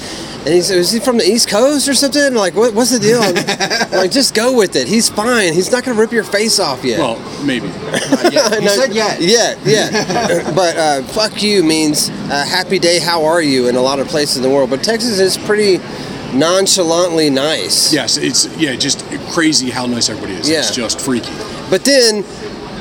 And he said, is he from the East Coast or something? I'm like, what, what's the deal? I'm, I'm like, just go with it. He's fine. He's not going to rip your face off yet. Well, maybe. You No, said yet. Yeah, yeah. but uh, fuck you means uh, happy day, how are you in a lot of places in the world. But Texas is pretty nonchalantly nice. Yes, it's yeah, just crazy how nice everybody is. Yeah. It's just freaky. But then,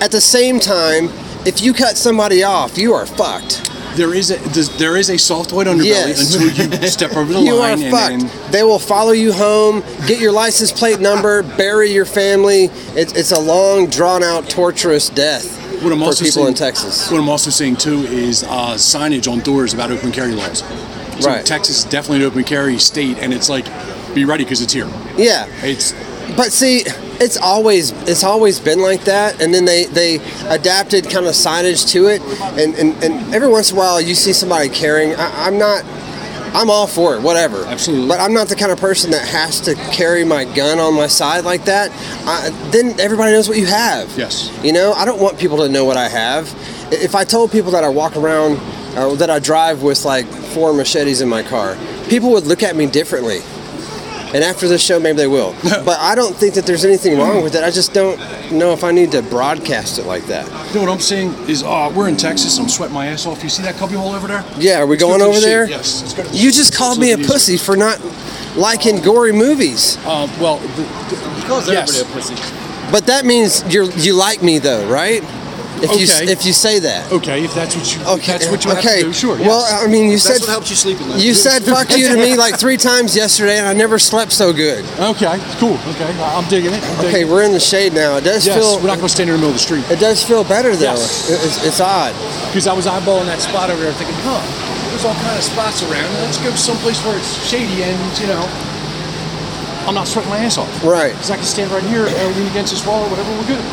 at the same time, if you cut somebody off, you are fucked. There is a there is a soft white underbelly Yes. until you step over the You are line and, fucked. and they will follow you home, get your license plate number, bury your family. It's, it's a long, drawn out, torturous death What I'm for also people saying, in Texas. What I'm also seeing too is uh, signage on doors about open carry laws. So Right. Texas is definitely an open carry state, and it's like, be ready because it's here. Yeah. It's But see, it's always it's always been like that, and then they they adapted kind of signage to it, and and, and every once in a while you see somebody carrying. I, I'm not. I'm all for it, whatever. Absolutely. But I'm not the kind of person that has to carry my gun on my side like that. I, then everybody knows what you have. Yes. You know, I don't want people to know what I have. If I told people that I walk around, uh, that I drive with like four machetes in my car, people would look at me differently. And after the show, maybe they will. but I don't think that there's anything wrong with it. I just don't know if I need to broadcast it like that. You know what I'm saying is, uh, we're in Texas. I'm sweating my ass off. You see that cubby hole over there? Yeah, are we Let's going to the over shade. there? Yes. Let's go to the You shade. just Let's called look me a at these. pussy for not liking gory movies. Uh, well, the, He calls Yes. everybody a pussy. But that means you you like me though, right? If you if you say that. okay, if that's what you, if Okay. that's what you okay. have to do, sure. Well. I mean, you That's said what helps you sleep at night. you said fuck you to me like three times yesterday, and I never slept so good. okay, cool. Okay, I'm digging it. I'm Okay, digging we're in the shade now. It does Yes, feel we're not going to stand in the middle of the street. it does feel better though. Yes. It- It's, it's odd. Because I was eyeballing that spot over there, thinking, huh, there's all kind of spots around. Let's go someplace where it's shady and you know, I'm not sweating my ass off. Right. Because I can stand right here and lean against this wall or whatever. We're good.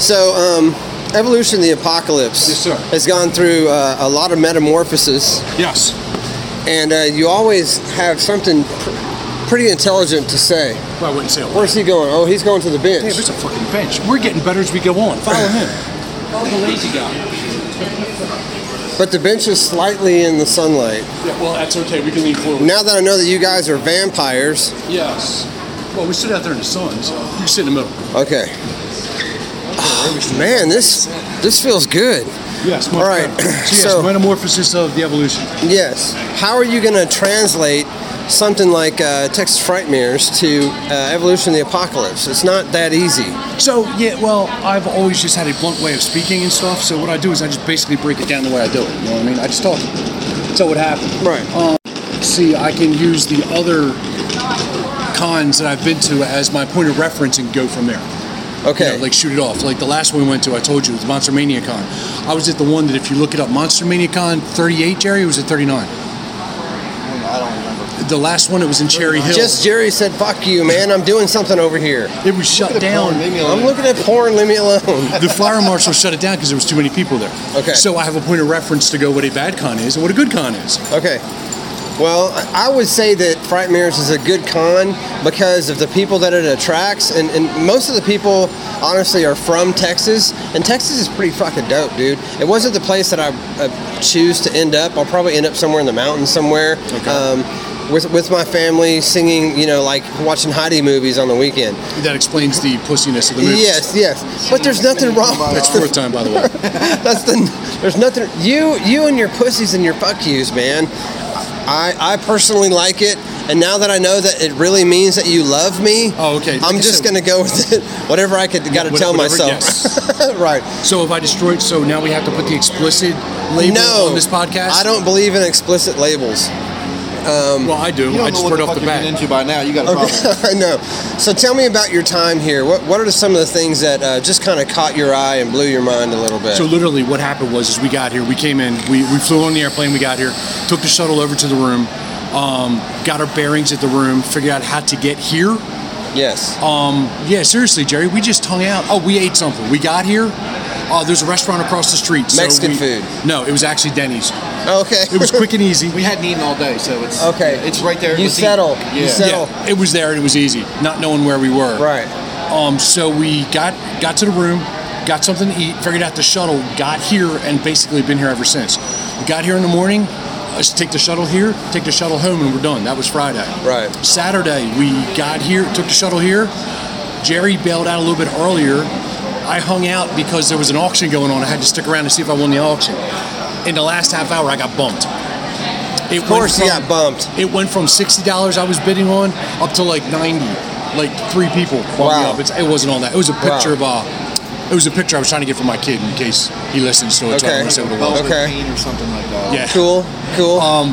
So, um, evolution, of the apocalypse, Yes, sir. has gone through uh, a lot of metamorphosis, Yes. and uh, you always have something pr- pretty intelligent to say. Well, I wouldn't say a lot. Where's he going? Oh, he's going to the bench. Hey, there's a fucking bench. We're getting better as we go on. Follow him. Follow the lazy guy. But the bench is slightly in the sunlight. Yeah, well, that's okay. We can lean forward. Now that I know that you guys are vampires, Yes. Well, we stood out there in the sun, so you can sit in the middle. okay. Oh, man, this this feels good. Yes. All right. So, yes, So- metamorphosis of the evolution. Yes. How are you going to translate something like uh, Texas Frightmares to uh, Evolution of the Apocalypse? It's not that easy. So yeah, well, I've always just had a blunt way of speaking and stuff. So what I do is I just basically break it down the way I do it. You know what I mean? I just talk. So what happened? Right. Um, see, I can use the other cons that I've been to as my point of reference and go from there. Okay. You know, like shoot it off. Like the last one we went to, I told you, it was Monster Mania Con. I was at the one that if you look it up, Monster Mania Con 38, Jerry, it was at 39. I don't remember. The last one, it was in Cherry Hill. Just Jerry said, "Fuck you, man! I'm doing something over here. it was shut down. Me I'm looking at porn. Leave me alone." the fire marshal shut it down because there was too many people there. Okay. So I have a point of reference to go what a bad con is and what a good con is. Okay. Well, I would say that Frightmares is a good con because of the people that it attracts, and, and most of the people, honestly, are from Texas, and Texas is pretty fucking dope, dude. It wasn't the place that I uh, choose to end up. I'll probably end up somewhere in the mountains somewhere. Um, with, with my family singing, you know, like watching Heidi movies on the weekend. That explains the pussiness of the movie. Yes, yes. But there's nothing wrong. That's fourth time, by the way. That's the. There's nothing. You, you and your pussies and your fuck yous, man. I, I personally like it, and now that I know that it really means that you love me, Oh, okay. Like I'm just said- gonna go with it. Whatever I could, got to tell myself. right. So if I destroyed, so now we have to put the explicit label No, on this podcast. I don't believe in explicit labels. Well, I do. You don't I know just what the off fuck the you're bat. into by now. You got a problem. I know. So tell me about your time here. What What are some of the things that uh, just kind of caught your eye and blew your mind a little bit? So literally, what happened was, is we got here, we came in, we, we flew on the airplane, we got here, took the shuttle over to the room, um, got our bearings at the room, figured out how to get here. yes. Um, yeah, seriously, Jerry, we just hung out. Oh, we ate something. We got here. Uh, there's a restaurant across the street. so Mexican we- food. No, it was actually Denny's. Okay. It was quick and easy. We hadn't eaten all day, so it's Okay. It's right there. You Let's eat. settle. You settle. Yeah, it was there and it was easy, not knowing where we were. Right. Um, so we got got to the room, got something to eat, figured out the shuttle, got here, and basically been here ever since. We got here in the morning. Let's take the shuttle here, take the shuttle home, and we're done. That was Friday. Right. Saturday we got here, took the shuttle here. Jerry bailed out a little bit earlier. I hung out because there was an auction going on. I had to stick around to see if I won the auction. In the last half hour, I got bumped. It Of course, you got bumped. It went from sixty dollars I was bidding on up to like ninety. Like three people Wow. up. It's, it wasn't all that. It was a picture of uh, it was a picture I was trying to get for my kid in case he listens to it. So I Okay. want to say what it was. Okay. Or something like that. Yeah. Cool. Cool. Um,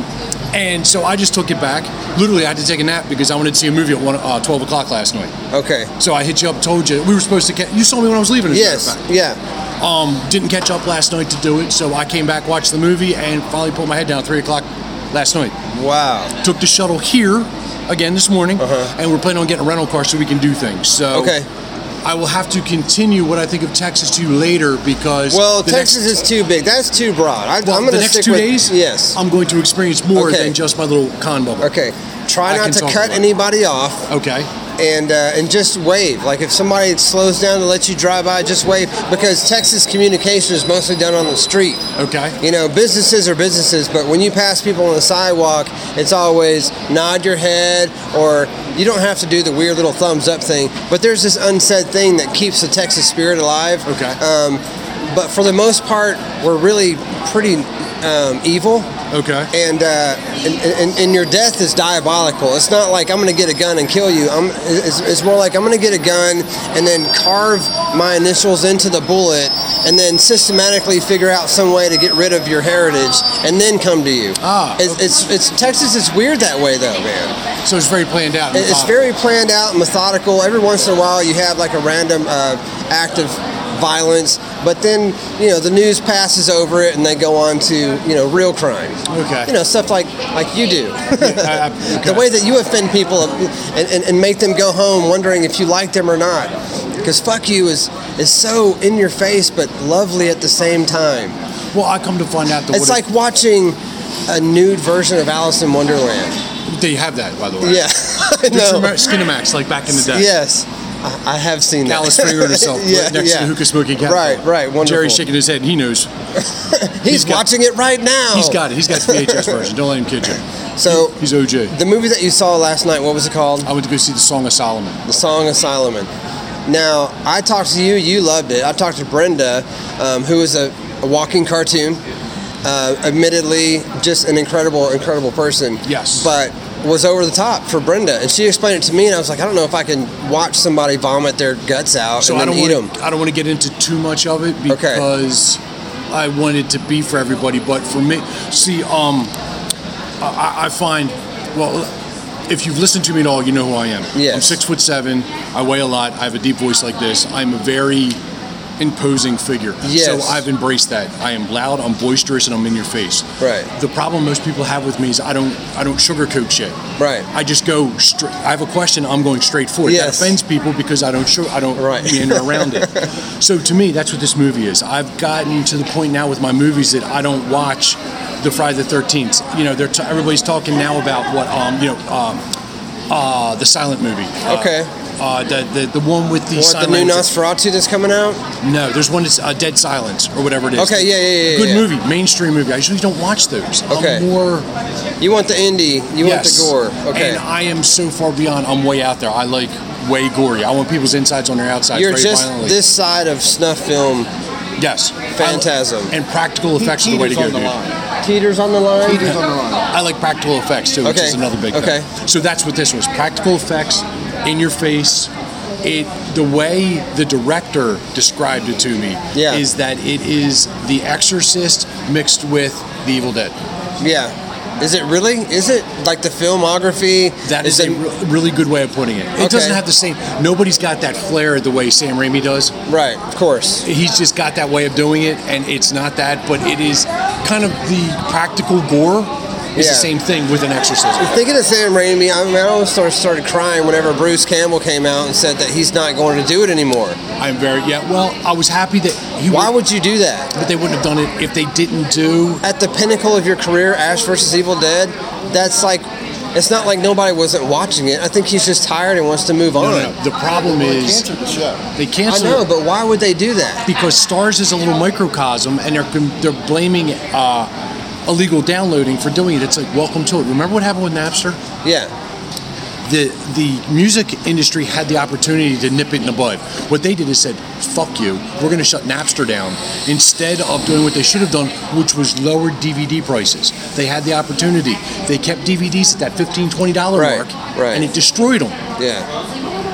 and so I just took it back. Literally, I had to take a nap because I wanted to see a movie at one, uh, 12 o'clock last night. okay. So I hit you up, told you we were supposed to. Ca- you saw me when I was leaving. as a matter of Yes. Yeah. Um, didn't catch up last night to do it, so I came back, watched the movie, and finally put my head down at three o'clock last night. Wow. Took the shuttle here again this morning, and we're planning on getting a rental car so we can do things. So Uh-huh. Okay. I will have to continue what I think of Texas to you later because Well, Texas next, is too big. That's too broad. I, well, I'm going to stick two with days. Yes. I'm going to experience more Okay. than just my little con bubble. okay. Try I not to cut anybody off, Okay. And uh, and just wave. Like if somebody slows down to let you drive by, just wave because Texas communication is mostly done on the street. Okay. You know, businesses are businesses, but when you pass people on the sidewalk, it's always nod your head or you don't have to do the weird little thumbs up thing. But there's this unsaid thing that keeps the Texas spirit alive. Okay. Um, but for the most part, we're really pretty um, evil. Okay. And, uh, and, and and your death is diabolical. It's not like I'm going to get a gun and kill you. I'm. It's, it's more like I'm going to get a gun and then carve my initials into the bullet, and then systematically figure out some way to get rid of your heritage, and then come to you. Ah, It's it's, it's Texas is weird that way though, man. So it's very planned out. It- It's very planned out, and methodical. Every once in a while, you have like a random uh, act of violence, but then you know the news passes over it, and they go on to you know real crime. Okay. You know stuff like like you do. I- I- the way that you offend people and, and, and make them go home wondering if you like them or not. Because fuck you is is so in your face, but lovely at the same time. Well, I come to find out that It's like watching a nude version of Alice in Wonderland. they have that, by the way. Yeah, I The know. Skinamax, like back in the day. Yes, I have seen that. Alice Springer herself, yeah, right next yeah. to the hookah smoking cat. Right, right. Wonderful. Jerry's shaking his head. He knows. He's, got- watching it right now. He's got it. He's got the VHS version. Don't let him kid you. So He's OJ. the movie that you saw last night, what was it called? I went to go see the Song of Solomon. The Song of Solomon. Now, I talked to you. You loved it. I talked to Brenda, um, who is a, a walking cartoon. Uh, admittedly, just an incredible, incredible person. Yes. But was over the top for Brenda, and she explained it to me, and I was like, I don't know if I can watch somebody vomit their guts out So and I don't eat want them. to. I don't want to get into too much of it Okay. because I want it to be for everybody. But for me, see, um, I, I find, well, if you've listened to me at all, you know who I am. Yes. I'm six foot seven. I weigh a lot. I have a deep voice like this. I'm a very imposing figure. Yes. So I've embraced that. I am loud. I'm boisterous, and I'm in your face. Right. The problem most people have with me is I don't. I don't sugarcoat shit. Right. I just go straight. I have a question. I'm going straight for it. Yes. That offends people because I don't. Show, I don't Right. meander around it. So to me, that's what this movie is. I've gotten to the point now with my movies that I don't watch the Friday the Thirteenth. You know, they're t- everybody's talking now about what um you know um uh the silent movie. Uh, Okay. Uh, the, the the one with the What, the new language- Nosferatu that's coming out? No, there's one that's uh, Dead Silence or whatever it is. Okay, yeah, yeah, yeah, Good yeah. movie, mainstream movie. I usually don't watch those. Okay. I'm more You want the indie, you yes. want the gore. Okay. And I am so far beyond. I'm way out there. I like way gory. I want people's insides on their outsides. You're very just violently. this side of snuff film. Yes. Phantasm. And practical effects are the way to go, on the dude. line. Teeters on the line. Teeters on the line. I like practical effects too, which is another big thing. Okay. thing. So that's what this was. Practical effects in your face. It the way the director described it to me Yeah. is that it is The Exorcist mixed with The Evil Dead. Yeah. Is it really? Is it like the filmography? That is, it, a re- really good way of putting it. It Okay. doesn't have the same. Nobody's got that flair the way Sam Raimi does. right? Of course. He's just got that way of doing it, and it's not that, but it is kind of the practical gore. Is Yeah. the same thing with an exorcism. Thinking of Sam Raimi, I, mean, I almost started crying whenever Bruce Campbell came out and said that he's not going to do it anymore. I'm very yeah. Well, I was happy that he. Why would you do that? But they wouldn't have done it if they didn't do. At the pinnacle of your career, Ash versus Evil Dead, that's like, it's not like nobody wasn't watching it. I think he's just tired and wants to move No, on. no, no. The problem is They is canceled the show. they canceled. I know, it but why would they do that? because Starz is a little microcosm, and they're they're blaming uh, illegal downloading for doing it. It's like welcome to it. Remember what happened with Napster? Yeah. the the music industry had the opportunity to nip it in the bud. What they did is said, "Fuck you, we're going to shut Napster down." Instead of doing what they should have done, which was lower DVD prices, they had the opportunity. They kept DVDs at that 15 20 dollar Right, mark, right. and it destroyed them. Yeah.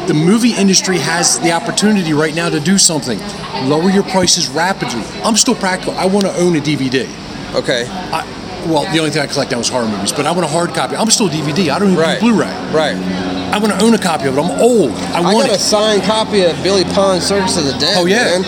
The movie industry has the opportunity right now to do something. Lower your prices rapidly. I'm still practical. I want to own a DVD. Okay. I, well, the only thing I collect now is horror movies, but I want a hard copy. I'm still DVD. I don't even Right. do Blu-ray. Right. I want to own a copy of it. I'm old. I I want got a signed copy of Billy Pon's Circus of the Dead. Oh, yeah. man.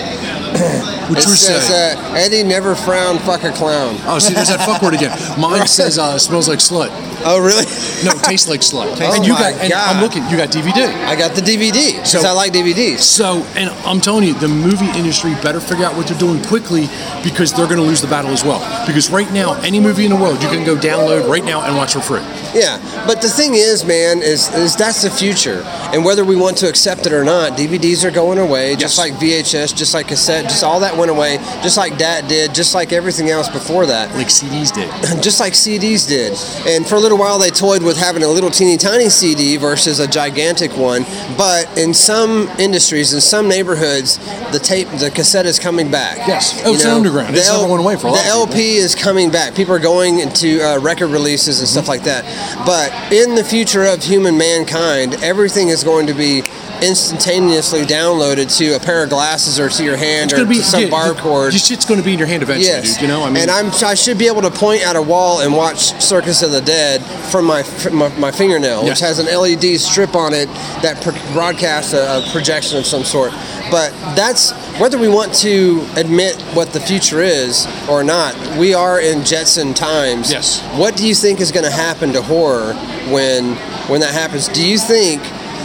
Which It says, uh, Eddie never frowned, fuck a clown. oh, see, there's that fuck word again. Mine says uh, smells like slut. Oh, really? No, it tastes like sludge. Oh and you my got, and God. I'm looking, you got DVD. I got the DVD because So- I like DVDs. So, and I'm telling you, the movie industry better figure out what they're doing quickly because they're going to lose the battle as well. Because right now, any movie in the world, you can go download right now and watch for free. Yeah, but the thing is, man, is, is that's the future, and whether we want to accept it or not, DVDs are going away, just Yes. like VHS, just like cassette, just all that went away, just like DAT did, just like everything else before that, Like CDs did. just like CDs did. And for a little while, they toyed with having a little teeny tiny CD versus a gigantic one. But in some industries, in some neighborhoods, the tape, the cassette is coming back. Yes. Oh, it's an underground. It's the never went away for a The. LP is coming back. People are going into uh, record releases and Mm-hmm. stuff like that. But in the future of human mankind, everything is going to be instantaneously downloaded to a pair of glasses or to your hand It's or to be to some yeah, barcode. Your shit's going to be in your hand eventually, Yes, dude. You know, I mean, and I'm I should be able to point at a wall and watch Circus of the Dead from my my, my fingernail, which has an LED strip on it that pro- broadcasts a, a projection of some sort. But that's whether we want to admit what the future is or not. We are in Jetson times. Yes. What do you think is going to happen to horror when when that happens? Do you think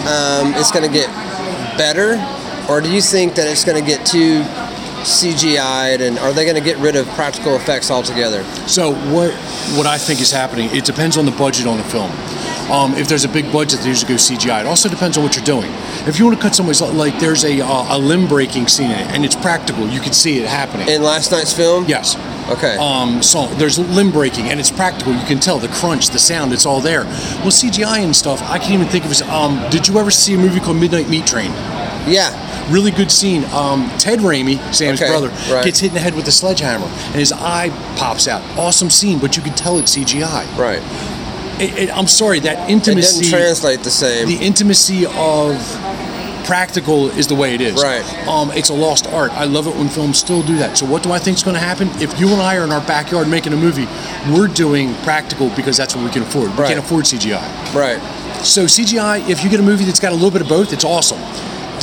um, it's going to get better, or do you think that it's going to get too CGI'd, and are they going to get rid of practical effects altogether? So what what I think is happening, it depends on the budget on the film. Um, if there's a big budget, they usually go CGI. It also depends on what you're doing. If you want to cut somebody's like, there's a uh, a limb breaking scene in it, and it's practical. You can see it happening. In last night's film? Yes. Okay. Um, so there's limb breaking, and it's practical. You can tell the crunch, the sound, it's all there. Well, CGI and stuff, I can't even think of it. Um, did you ever see a movie called Midnight Meat Train? Yeah. Really good scene. Um, Ted Raimi, Sam's Okay, brother, right. gets hit in the head with a sledgehammer, and his eye pops out. Awesome scene, but you can tell it's CGI. Right. It, it, I'm sorry, that intimacy. It doesn't translate the same. the intimacy of practical is the way it is. Right. Um, it's a lost art. I love it when films still do that. So what do I think is going to happen? If you and I are in our backyard making a movie, we're doing practical because that's what we can afford. We Right. can't afford CGI. right. So CGI, if you get a movie that's got a little bit of both, it's awesome.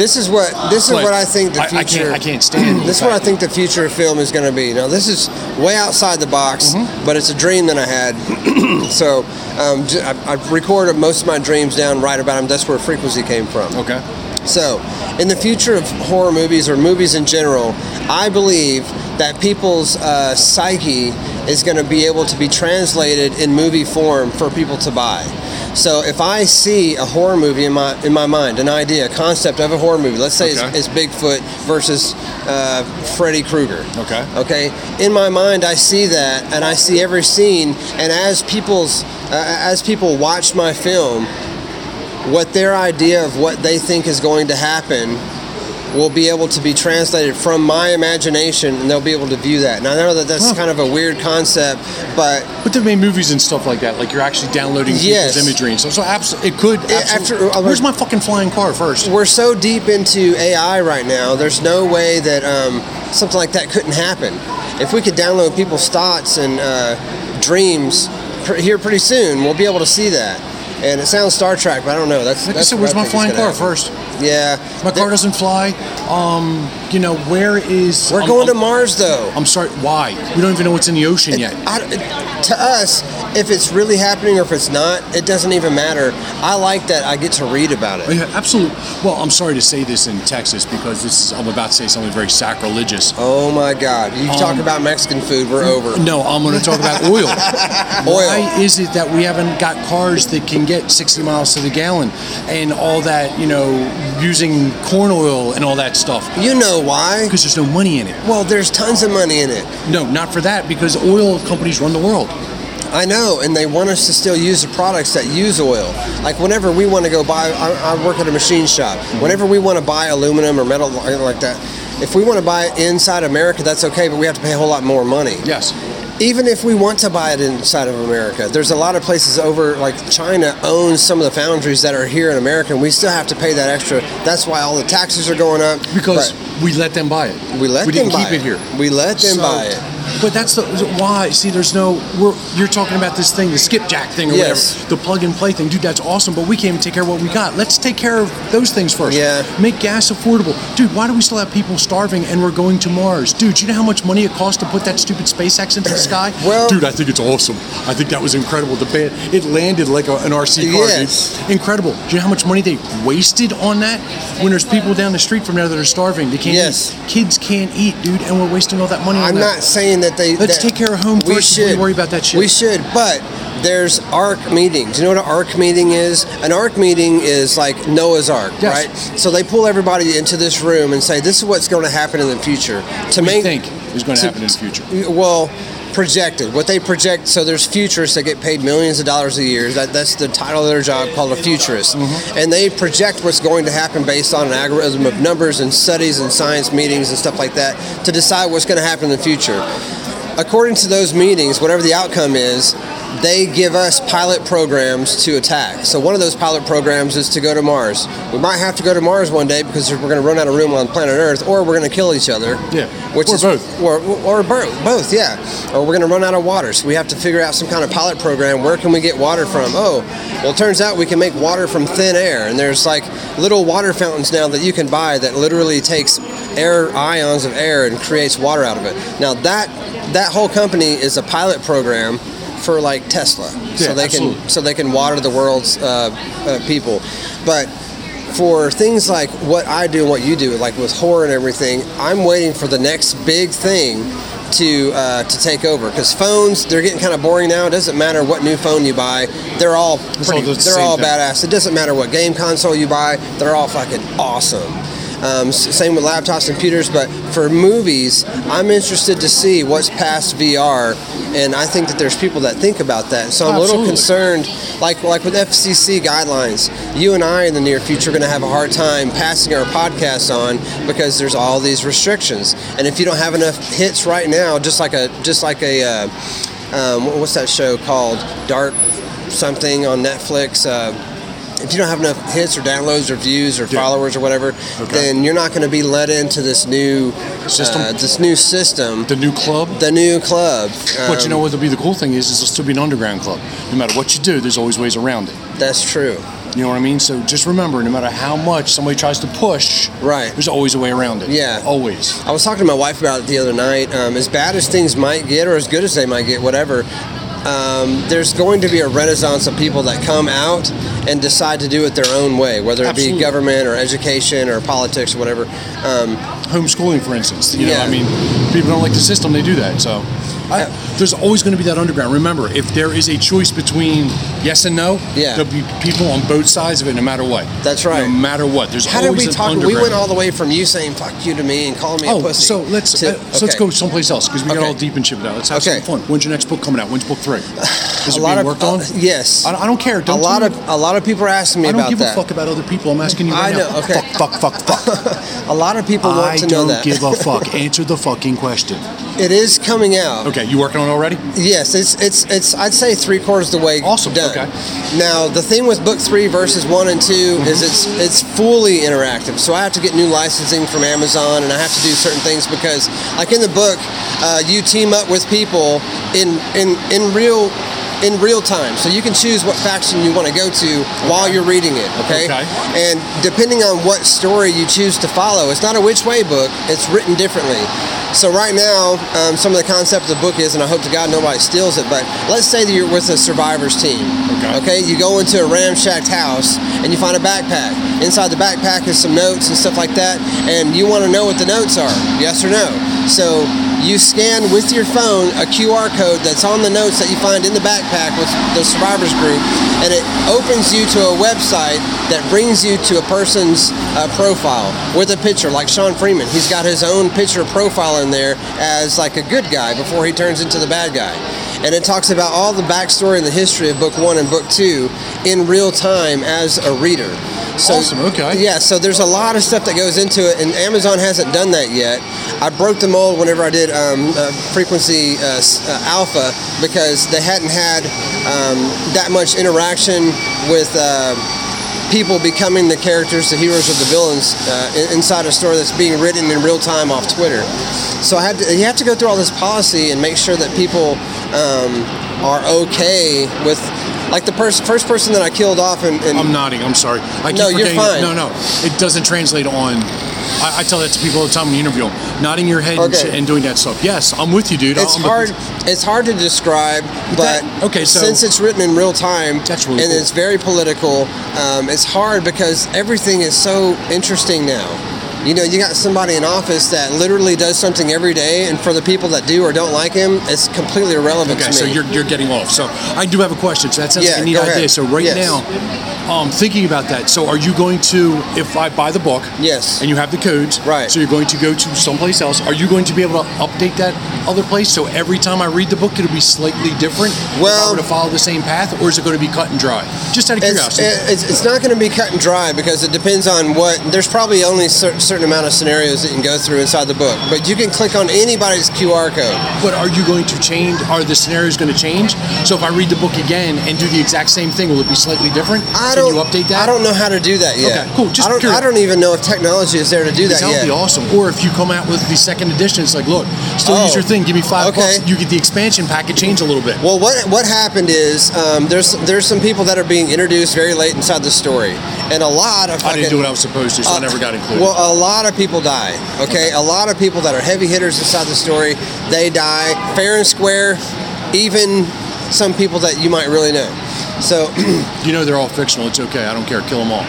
This is what this is But what I think the I- I future. can't- I can't stand this is what I think the future of film is going to be. Now this is way outside the box, Mm-hmm. but it's a dream that I had. so um, I, I've recorded most of my dreams down, write about them. That's where frequency came from. Okay. So, in the future of horror movies or movies in general, I believe that people's uh, psyche is going to be able to be translated in movie form for people to buy. So, if I see a horror movie in my in my mind, an idea, a concept of a horror movie, let's say Okay. it's, it's Bigfoot versus uh, Freddy Krueger. Okay. Okay. In my mind, I see that, and I see every scene. And as people's uh, as people watch my film, what their idea of what they think is going to happen will be able to be translated from my imagination and they'll be able to view that. And I know that that's Huh. kind of a weird concept, but But they've made movies and stuff like that. Like you're actually downloading Yes. people's imagery and stuff. So absolutely, it could. after- Absolutely. uh, Where's my fucking flying car first? we're so deep into AI right now, there's no way that um, something like that couldn't happen. If we could download people's thoughts and uh, dreams pr- here pretty soon, we'll be able to see that. And it sounds Star Trek, but I don't know. That's, Like I said, where's my flying car happen. first? Yeah. My car doesn't fly. Um, you know, where is? We're going to Mars, though. I'm sorry. Why? We don't even know what's in the ocean yet. I, it- to us, if it's really happening or if it's not, it doesn't even matter. I like that I get to read about Oh, it. yeah, absolutely. Well, I'm sorry to say this in Texas because this is, I'm about to say something very sacrilegious. Oh my God! You talk Um, about Mexican food, we're over. No, I'm going to talk about oil. Oil. Why is it that we haven't got cars that can get 60 miles to the gallon and all that, you know, using corn oil and all that stuff? You know why? Because there's no money in it. Well, there's tons of money in it. No, not for that, because oil companies run the world. I know, and they want us to still use the products that use oil. Like whenever we want to go buy, I, I work at a machine shop. Mm-hmm. Whenever we want to buy aluminum or metal like that, if we want to buy it inside America, that's okay, but we have to pay a whole lot more money. Yes. Even if we want to buy it inside of America, there's a lot of places over, like China owns some of the foundries that are here in America, and we still have to pay that extra. That's why all the taxes are going up. Because we let them buy it. we let we them didn't buy keep it here. We let them So, buy it. But that's the why. See, there's no. We're, you're talking about this thing, the skipjack thing, or Yes. whatever, the plug and play thing, dude. That's awesome. But we can't even take care of what we got. Let's take care of those things first. Yeah. Make gas affordable, dude. Why do we still have people starving and we're going to Mars, dude? You know how much money it costs to put that stupid SpaceX into the sky? Well- dude, I think it's awesome. I think that was incredible. The band, it landed like a, an RC car, Yes. dude. Incredible. Do you know how much money they wasted on that? When there's people down the street from there that are starving, they can't Yes. eat. Kids can't eat, dude, and we're wasting all that money I'm that. not saying that they. Let's that- take care of home we first before we worry about that shit. We should, but there's ARC meetings. You know what an ARC meeting is? An ARC meeting is like Noah's Ark, Yes. right? So they pull everybody into this room and say, "This is what's going to happen in the future." To we make think is going to to- happen in the future. well projected. What they project so there's futurists that get paid millions of dollars a year. That, that's the title of their job called a futurist. Mm-hmm. and they project what's going to happen based on an algorithm of numbers and studies and science meetings and stuff like that to decide what's going to happen in the future. According to those meetings whatever the outcome is they give us pilot programs to attack. So one of those pilot programs is to go to Mars. We might have to go to Mars one day because we're going to run out of room on planet Earth, or we're going to kill each other. Yeah. which Or is both. or, or bo- both, yeah. Or we're going to run out of water, so we have to figure out some kind of pilot program. Where can we get water from? Oh, well, it turns out we can make water from thin air, and there's like little water fountains now that you can buy that literally takes air ions of air and creates water out of it. Now that that whole company is a pilot program for like Tesla, so they absolutely. can so they can water the world's uh, uh, people, but for things like what I do and what you do, like with horror and everything, I'm waiting for the next big thing to uh, to take over. Because phones, they're getting kind of boring now. It doesn't matter what new phone you buy; they're all pretty, all the they're all thing. badass. It doesn't matter what game console you buy; they're all fucking awesome. Um, same with laptops and computers, but for movies, I'm interested to see what's past VR, and I think that there's people that think about that. So I'm a little concerned, like like with FCC guidelines. You and I in the near future are going to have a hard time passing our podcasts on because there's all these restrictions, and if you don't have enough hits right now, just like a just like a uh, um, what's that show called? Dark something on Netflix. Uh, if you don't have enough hits or downloads or views or followers or whatever, then you're not going to be let into this new System? uh, this new system, The new club. the new club. but you Um, know what? Will be the cool thing is, is it'll still be an underground club. No matter what you do, there's always ways around it. that's true. You know what I mean? So just remember, no matter how much somebody tries to push, Right. there's always a way around it. Yeah. always. I was talking to my wife about it the other night. Um, as bad as things might get, or as good as they might get, whatever. Um, there's going to be a renaissance of people that come out and decide to do it their own way, whether it Absolutely. be government or education or politics or whatever. Um, Homeschooling, for instance. You know, Yeah. I mean, people don't like the system; they do that. So, I, there's always going to be that underground. Remember, if there is a choice between yes and no, Yeah. there'll be people on both sides of it, no matter what. That's right. No matter what, there's how did we talk? We went all the way from you saying "fuck you" to me and calling me a Oh, pussy. so let's to- uh, so let's go someplace else because we got Okay. all deep and shit out. Let's have Okay. some fun. When's your next book coming out? When's book three? Is a it lot of worked on? uh, yes. I, I don't care. Don't a lot of a lot of people are asking me about that. I don't give that. a fuck about other people. I'm asking you I right know, now. okay. Fuck, fuck, fuck, fuck. a lot of people want I to know that. I don't give a fuck. Answer the fucking question. It is coming out. Okay, you working on it already? Yes, it's it's it's. I'd say three quarters of the way Awesome, done. okay. Now the thing with book three versus one and 2 Mm-hmm. is it's it's fully interactive. So I have to get new licensing from Amazon, and I have to do certain things because, like in the book, uh, you team up with people in in in real. In real time, so you can choose what faction you want to go to while you're reading it. Okay? Okay. and depending on what story you choose to follow, it's not a which way book. It's written differently. So right now, um, some of the concept of the book is, and I hope to God nobody steals it, but let's say that you're with a survivors team. Okay. you go into a ramshacked house and you find a backpack. Inside the backpack is some notes and stuff like that, and you want to know what the notes are, yes or no. So you scan with your phone a QR code that's on the notes that you find in the backpack with the survivors group, and it opens you to a website that brings you to a person's uh, profile with a picture, like Sean Freeman. He's got his own picture profile in there as like a good guy before he turns into the bad guy. And it talks about all the backstory and the history of book one and book two in real time as a reader. So, Awesome, okay. Yeah, so there's a lot of stuff that goes into it, and Amazon hasn't done that yet. I broke the mold whenever I did um, uh, Frequency uh, uh, Alpha because they hadn't had um, that much interaction with. People becoming the characters, the heroes, or the villains uh, inside a story that's being written in real time off Twitter. So I had to, you have to go through all this policy and make sure that people um, are okay with. Like the pers- first person that I killed off, and, and I'm nodding. I'm sorry. I keep No, you're fine. No, no, it doesn't translate on. I, I tell that to people all the time in the interview. them. Nodding your head and, Okay. shit and doing that stuff. Yes, I'm with you, dude. it's I'm hard. It's hard to describe, but that- okay, so- since it's written in real time really and cool. it's very political, um, it's hard because everything is so interesting now. You know, you got somebody in office that literally does something every day, and for the people that do or don't like him, it's completely irrelevant Okay, so you're, you're getting off. So I do have a question. So that sounds Yeah, like a neat go ahead. idea. So right Yes. now, um, thinking about that. So are you going to, if I buy the book, Yes. and you have the codes, Right. So you're going to go to someplace else. Are you going to be able to update that other place? So every time I read the book, it'll be slightly different. if I Well- were to follow the same path, or is it going to be cut and dry? Just out of It's, curiosity. it's, it's not going to be cut and dry because it depends on what. There's probably only a cer- certain amount of scenarios that you can go through inside the book, but you can click on anybody's QR code. But are you going to change? Are the scenarios going to change? So if I read the book again and do the exact same thing, will it be slightly different? I Can don't. you update that? I don't know how to do that yet. Okay, cool. Just I don't. I don't even know if technology is there to do that That would yet. be awesome. Or if you come out with the second edition, it's like, look, still Oh, use your thing. Give me five okay. bucks. You get the expansion pack. It change a little bit. Well, what what happened is um, there's there's some people that are being introduced very late inside the story, and a lot of I didn't do what I was supposed to, so I Uh, never got included. Well, a lot of people die. Okay? a lot of people that are heavy hitters inside the story, they die fair and square. Even some people that you might really know. So you know they're all fictional. It's okay. I don't care. Kill them all.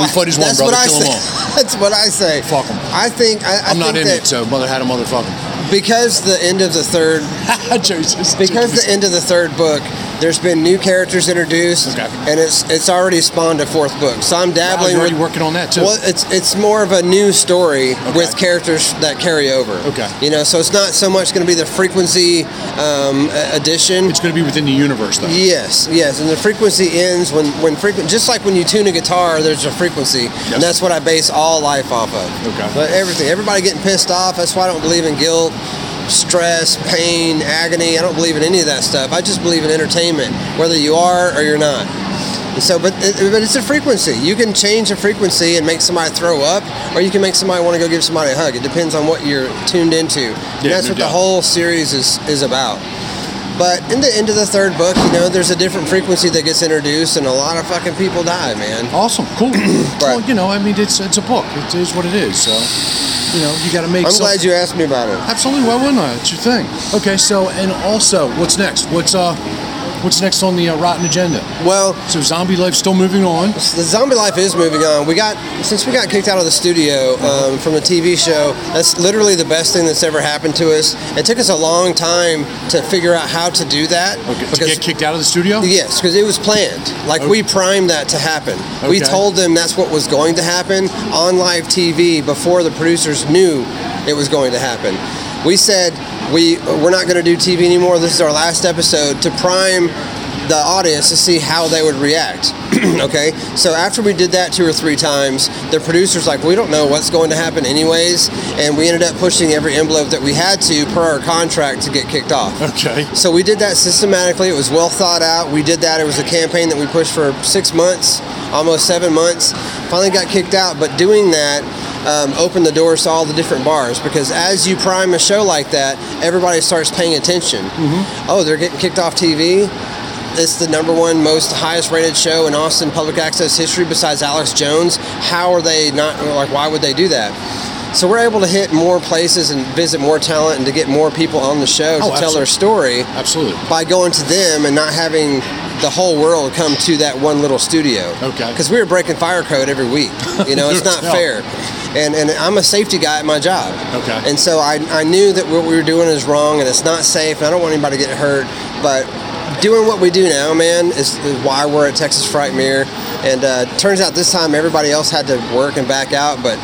We fight as one, that's brother. what I Kill them say. all. That's what I say. Fuck 'em. I think I, I I'm not in it, so mother had a motherfucker. because the end of the third Jesus. because the end of the third book, there's been new characters introduced, Okay. and it's it's already spawned a fourth book. So I'm Wow, dabbling you're already with. working on that too. Well, it's it's more of a new story with characters that carry over. Okay. You know, so it's not so much going to be the frequency um, addition. It's going to be within the universe, though. Yes, yes, and the frequency ends when when frequent. Just like when you tune a guitar, there's a frequency, and that's what I base all life off of. Okay. But everything, everybody getting pissed off. That's why I don't believe in guilt, stress, pain, agony. I don't believe in any of that stuff. I just believe in entertainment, whether you are or you're not. And so, but it, but it's a frequency. You can change the frequency and make somebody throw up, or you can make somebody want to go give somebody a hug. It depends on what you're tuned into. And Yeah, that's no what the whole series is is about. But in the end of the third book, you know, there's a different frequency that gets introduced, and a lot of fucking people die, man. Awesome, cool. Well, you know, I mean, it's it's a book. It is what it is. So, you know, you got to make. I'm some- glad you asked me about it. Absolutely. Why wouldn't I? It's your thing. Okay. So, and also, what's next? What's uh, what's next on the uh, rotten agenda? Well, so zombie life still moving on. The zombie life is moving on. We got since we got kicked out of the studio um, from the TV show. That's literally the best thing that's ever happened to us. It took us a long time to figure out how to do that. Okay. to get kicked out of the studio. Yes, because it was planned. Like we primed that to happen. We told them that's what was going to happen on live TV before the producers knew it was going to happen. We said we we're not going to do TV anymore. This is our last episode to prime the audience to see how they would react. okay, so after we did that two or three times, the producers like we don't know what's going to happen anyways, and we ended up pushing every envelope that we had to per our contract to get kicked off. Okay. So we did that systematically. It was well thought out. We did that. It was a campaign that we pushed for six months, almost seven months. Finally got kicked out, but doing that um, opened the doors to all the different bars because as you prime a show like that, everybody starts paying attention. Oh, they're getting kicked off TV. It's the number one most highest rated show in Austin public access history besides Alex Jones. How are they not like why would they do that? So we're able to hit more places and visit more talent and to get more people on the show to Oh, tell their story Absolutely. by going to them and not having the whole world come to that one little studio. Okay. Because we were breaking fire code every week. You know, it's not fair. And, and I'm a safety guy at my job. Okay. And so I, I knew that what we were doing is wrong and it's not safe and I don't want anybody to get hurt. But doing what we do now, man, is, is why we're at Texas Frightmare. And uh, turns out this time everybody else had to work and back out, but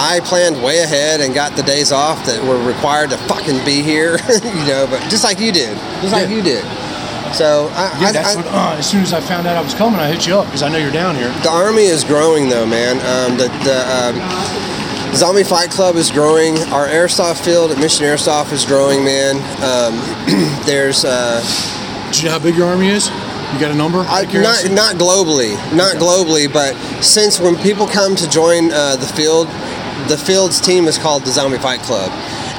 I planned way ahead and got the days off that were required to fucking be here, you know, but just like you did, just like Yeah. you did. So I, Yeah, I, that's I- what. Uh, as soon as I found out I was coming, I hit you up because I know you're down here. the army is growing though, man. Um, the the um, Zombie Fight Club is growing. Our airsoft field at Mission Airsoft is growing, man. Um, there's uh, Do you know how big your army is? You got a number? I, not not globally, not globally, but since when people come to join uh, the field, the field's team is called the Zombie Fight Club,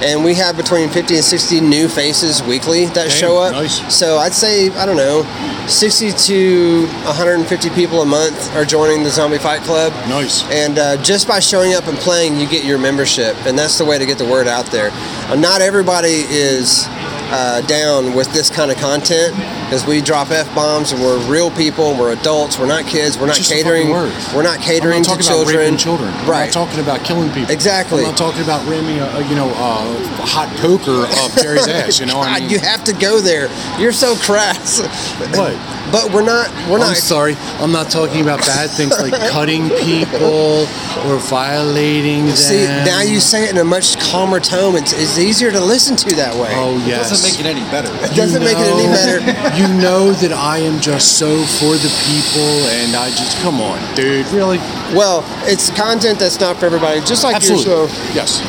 and we have between 50 and 60 new faces weekly that Damn, show up. nice. So I'd say I don't know, 60 to 150 people a month are joining the Zombie Fight Club. Nice. And uh, just by showing up and playing, you get your membership, and that's the way to get the word out there. Uh, not everybody is uh, down with this kind of content because we drop f bombs and we're real people, and we're adults, we're not kids, we're not Just catering, we're not catering I'm not to talking about children. raping. I'm Right. not talking about killing people. Exactly. I'm not talking about ramming a, a you know a hot poker up Jerry's ass. You know. I God, mean, you have to go there. You're so crass. What? But we're not. We're I'm not. sorry. I'm not talking about bad things like cutting people or violating them. See, now you say it in a much calmer tone. It's, it's easier to listen to that way. Oh yes. Doesn't make it any better. It doesn't make it any better. You know that I am just so for the people, and I just come on, dude. Really? Well, it's content that's not for everybody. Just like Absolutely. your show. Yes.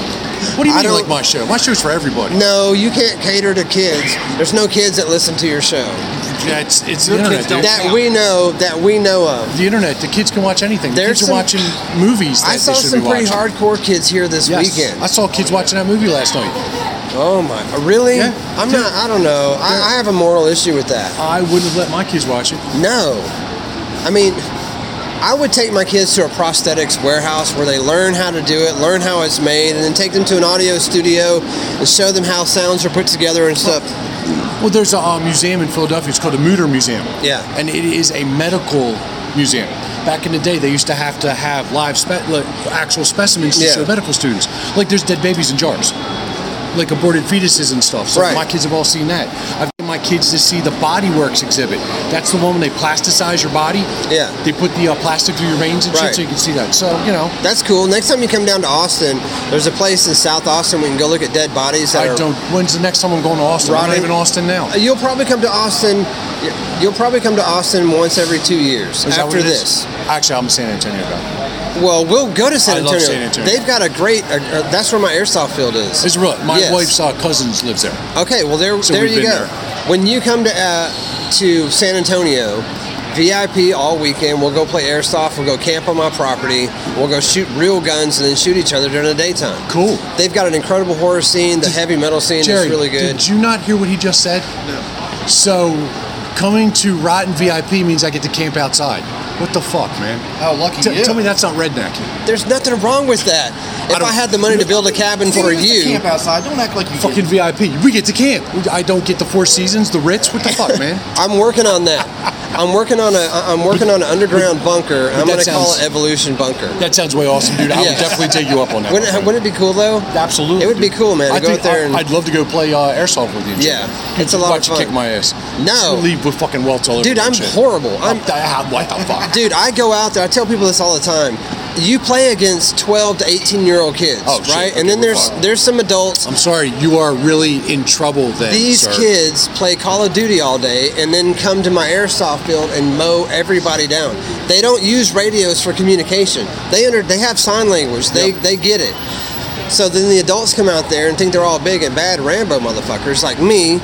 What do you I mean, like my show? My show's for everybody. No, you can't cater to kids. There's no kids that listen to your show. Yeah, it's it's the internet. dude. That we know. That we know of. The internet. The kids can watch anything. The There's kids some- are watching movies that I saw they should some be pretty watching. hardcore kids here this Yes. weekend. I saw kids watching that movie last night. Oh my! Really? Yeah. I'm Dude. not. I don't know. I, I have a moral issue with that. I wouldn't have let my kids watch it. No. I mean, I would take my kids to a prosthetics warehouse where they learn how to do it, learn how it's made, and then take them to an audio studio and show them how sounds are put together and stuff. Well, there's a uh, museum in Philadelphia. It's called the Mutter Museum. Yeah. And it is a medical museum. Back in the day, they used to have to have live, spe- like, actual specimens to Yeah. show medical students. Like there's dead babies in jars, like aborted fetuses and stuff. So Right. my kids have all seen that. I've my kids to see the Body Worlds exhibit. That's the one when they plasticize your body. Yeah. They put the uh, plastic through your veins and Right. shit, so you can see that. So you know, That's cool. Next time you come down to Austin, there's a place in South Austin we can go look at dead bodies that I don't. When's the next time I'm going to Austin? I'm not even in Austin now. You'll probably come to Austin. You'll probably come to Austin once every two years Is after this. Actually, I'm in San Antonio guy. Well, we'll go to San I love Antonio. San Antonio. They've got a great. Uh, uh, that's where my airsoft field is. It's really my Yes. wife's uh, cousins lives there. Okay, well there, So there you go. there. When you come to uh, to San Antonio, VIP all weekend. We'll go play airsoft. We'll go camp on my property. We'll go shoot real guns and then shoot each other during the daytime. Cool. They've got an incredible horror scene. The heavy metal scene Jerry, is really good. Did you not hear what he just said? No. So, coming to Rotten VIP means I get to camp outside. What the fuck, man? Oh, lucky T- you. Tell me that's not redneck. There's nothing wrong with that. If don't- I, had the money to build a cabin for You get to you, camp outside. Don't act like you Fucking VIP. We get to camp. I don't get the Four Seasons, the Ritz. What the fuck, man? I'm working on that. I'm working on a. I'm working on an underground bunker. I'm going to call it Evolution Bunker. That sounds way awesome, dude. I Yeah. would definitely take you up on that. Wouldn't it, wouldn't it be cool though? Absolutely. It would be cool, man, to I go out there I- and- I'd love to go play uh, airsoft with you. Yeah, Dude, it's a lot of watch you fun. kick my ass. No. Leave with fucking welts all over. Dude, I'm shit. horrible. I'm, I'm what the fuck? dude, I go out there. I tell people this all the time. You play against 12 to 18 year old kids, Oh, right? Okay, and then there's fine. there's some adults. I'm sorry, you are really in trouble then. These sir. kids play Call of Duty all day and then come to my airsoft field and mow everybody down. They don't use radios for communication. They under they have sign language. They Yep. they get it. So then the adults come out there and think they're all big and bad Rambo motherfuckers like me.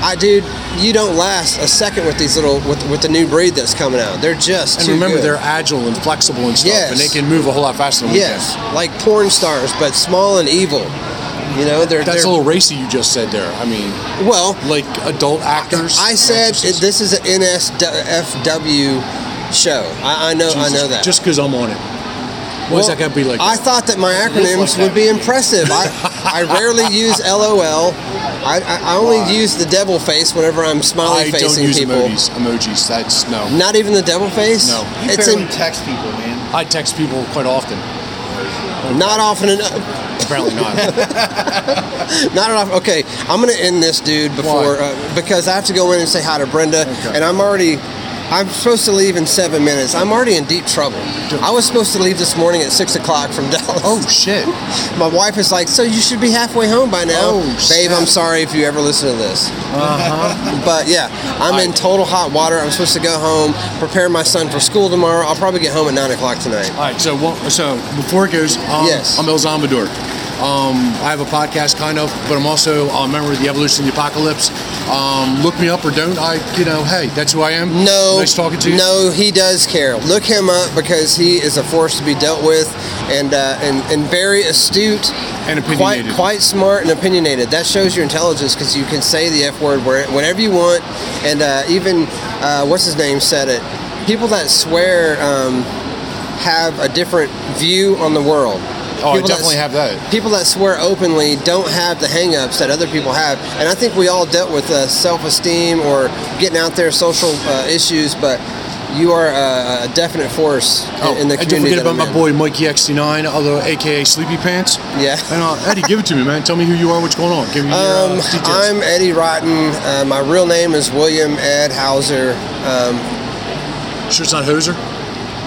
I dude, you don't last a second with these little with with the new breed that's coming out. They're just And remember, good. they're agile and flexible and stuff, Yes. and they can move a whole lot faster than we yes, can. like porn stars, but small and evil. You know, they're That's they're a little racy you just said there. I mean, well. like adult actors. I said actresses. this is an NSFW show. I, I know, I know that. Just because I'm on it. Why Well, that got to be like I that? thought that my acronyms would be impressive. I, I rarely use LOL. I, I, I only use the devil face whenever I'm smiley I don't facing use people. emojis. Emojis. That's no. Not even the devil face. No. You it's barely in, text people, man. I text people quite often. not often enough. Apparently not. Not enough. Okay, I'm gonna end this dude before uh, because I have to go in and say hi to Brenda, Okay. and I'm already. I'm supposed to leave in seven minutes. I'm already in deep trouble. I was supposed to leave this morning at six o'clock from Dallas. oh shit. My wife is like, so you should be halfway home by now. Oh, Babe, I'm sorry if you ever listen to this. Uh-huh. But yeah, I'm in total hot water. I'm supposed to go home, prepare my son for school tomorrow. I'll probably get home at nine o'clock tonight. All right. So so before it goes, um, Yes. I'm El Zombador. Um, I have a podcast, kind of, but I'm also a member of the Evolution of the Apocalypse. Um, look me up or don't. I, you know, hey, that's who I am. No, nice talking to you. No, he does care. Look him up because he is a force to be dealt with, and uh, and and very astute And quite opinionated. quite smart and opinionated. That shows your intelligence because you can say the f word where, whenever you want, and uh, even uh, what's his name said it. People that swear um, have a different view on the world. Oh, People that definitely s- have that. People that swear openly don't have the hang-ups that other people have, and I think we all dealt with uh, self-esteem or getting out there, social uh, issues. But you are a, a definite force in- in the and Oh, don't forget about I'm my in. boy Mikey X9, although AKA Sleepy Pants. Yeah. And uh, Eddie, give it to me, man. Tell me who you are, what's going on. Give me your uh, Um, details. I'm Eddie Rotten. Uh, my real name is William Ed Hauser. Um, sure it's not Hoser?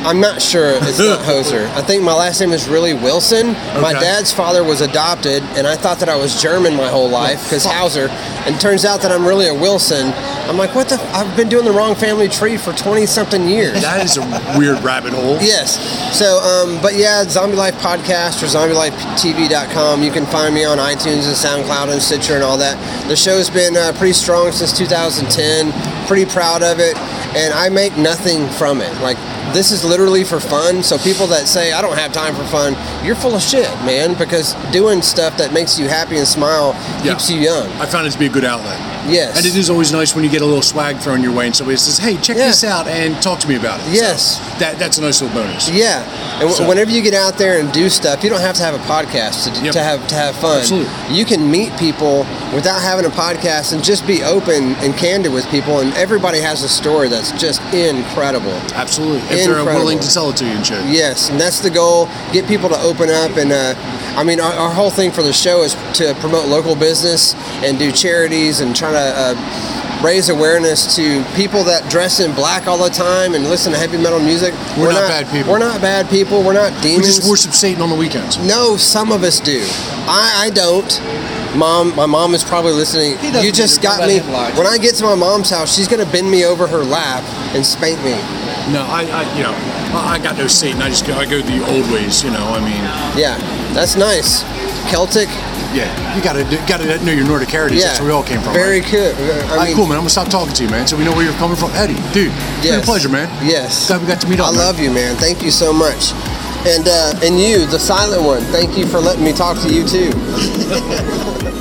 I'm not sure it's not Hoser. I think my last name is really Wilson. My dad's father was adopted, and I thought that I was German my whole life because. Hauser. And turns out that I'm really a Wilson. I'm like, what the? F- I've been doing the wrong family tree for 20 something years. That is a weird rabbit hole. Yes. So, um, but yeah, Zombie Life Podcast or ZombieLifeTV.com. You can find me on iTunes and SoundCloud and Stitcher and all that. The show's been uh, pretty strong since 2010. Pretty proud of it, and I make nothing from it. Like this is literally for fun. So people that say I don't have time for fun, you're full of shit, man. Because doing stuff that makes you happy and smile Yeah. keeps you young. I found it to be a good outlet. Yes. And it is always nice when you get a little swag thrown your way and somebody says, hey, check Yeah. this out and talk to me about it. So Yes. that, that's a nice little bonus. Yeah, and w- So- whenever you get out there and do stuff, you don't have to have a podcast to, Yep. to have to have fun. Absolutely. You can meet people without having a podcast and just be open and candid with people. And everybody has a story that's just incredible. Absolutely. They're Incredible. willing to tell it to you and shit. Yes, and that's the goal. Get people to open up, and uh, I mean, our, our whole thing for the show is to promote local business and do charities and try to uh, raise awareness to people that dress in black all the time and listen to heavy metal music. We're not bad people. We're not bad people. We're not demons. We just worship Satan on the weekends. No, some of us do. I, I don't. Mom, my mom is probably listening. You just got me. him lie to When I get to my mom's house, she's gonna bend me over her lap and spank me. No, I, I you know, I I got no Satan. I just go, I go the old ways, you know. I mean, Yeah, that's nice. Celtic. yeah, you gotta do- gotta know your Nordic heritage. Yeah, That's where we all came from. Very right? All I right, mean, cool, man. I'm gonna stop talking to you, man. So we know where you're coming from, Eddie, dude. It's been a pleasure, man. Yes. Glad we got to meet up. I man. love you, man. Thank you so much. And uh, and you, the silent one. Thank you for letting me talk to you too.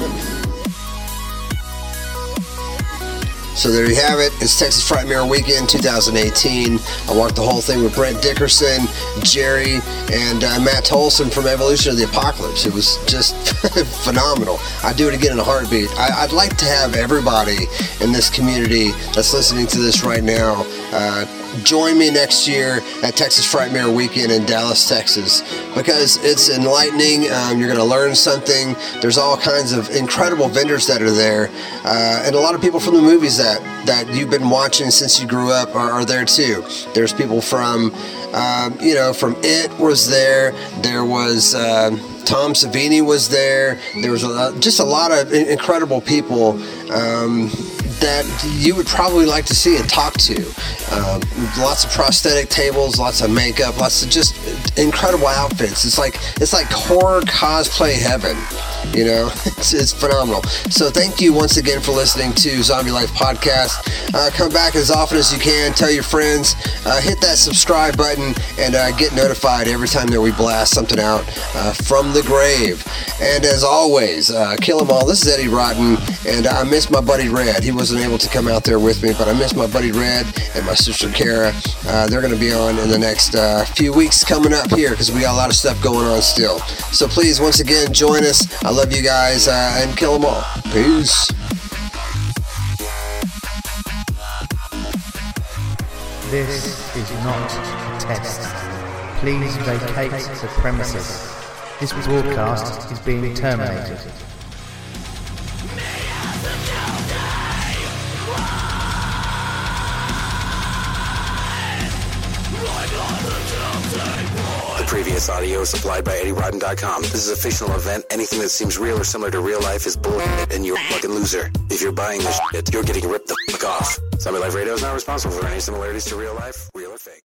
So there you have it. It's Texas Frightmare Weekend 2018. I walked the whole thing with Brenda Dickerson, Jerry, and uh, Matt Tolson from Evolution of the Apocalypse. It was just phenomenal. I'd do it again in a heartbeat. I, I'd like to have everybody in this community that's listening to this right now uh, join me next year at Texas Frightmare Weekend in Dallas, Texas, because it's enlightening. Um, you're going to learn something. There's all kinds of incredible vendors that are there, uh, and a lot of people from the movies that that you've been watching since you grew up are, are there too. There's people from, um, you know, from It was there. There was. Um, Tom Savini was there. There was a, just a lot of incredible people um, that you would probably like to see and talk to. Um, lots of prosthetic tables, lots of makeup, lots of just incredible outfits. It's like it's like horror cosplay heaven. You know, it's, it's phenomenal. So thank you once again for listening to Zombie Life Podcast. Uh, come back as often as you can. Tell your friends. Uh, hit that subscribe button and uh, get notified every time that we blast something out uh, from the grave. And as always, uh, kill 'em all. This is Eddie Rotten, and I miss my buddy Red. He wasn't able to come out there with me, but I miss my buddy Red and my sister Kara. Uh, they're going to be on in the next uh, few weeks coming up here because we got a lot of stuff going on still. So please, once again, join us. I love you guys uh, and them all. Peace. This is not a test. Please vacate the premises. This broadcast is being terminated. Previous audio supplied by EddieRotten.com. This is a fictional event. Anything that seems real or similar to real life is bullshit, and you're a fucking loser. If you're buying this shit, you're getting ripped the fuck off. Zombie Life Radio is not responsible for any similarities to real life. Real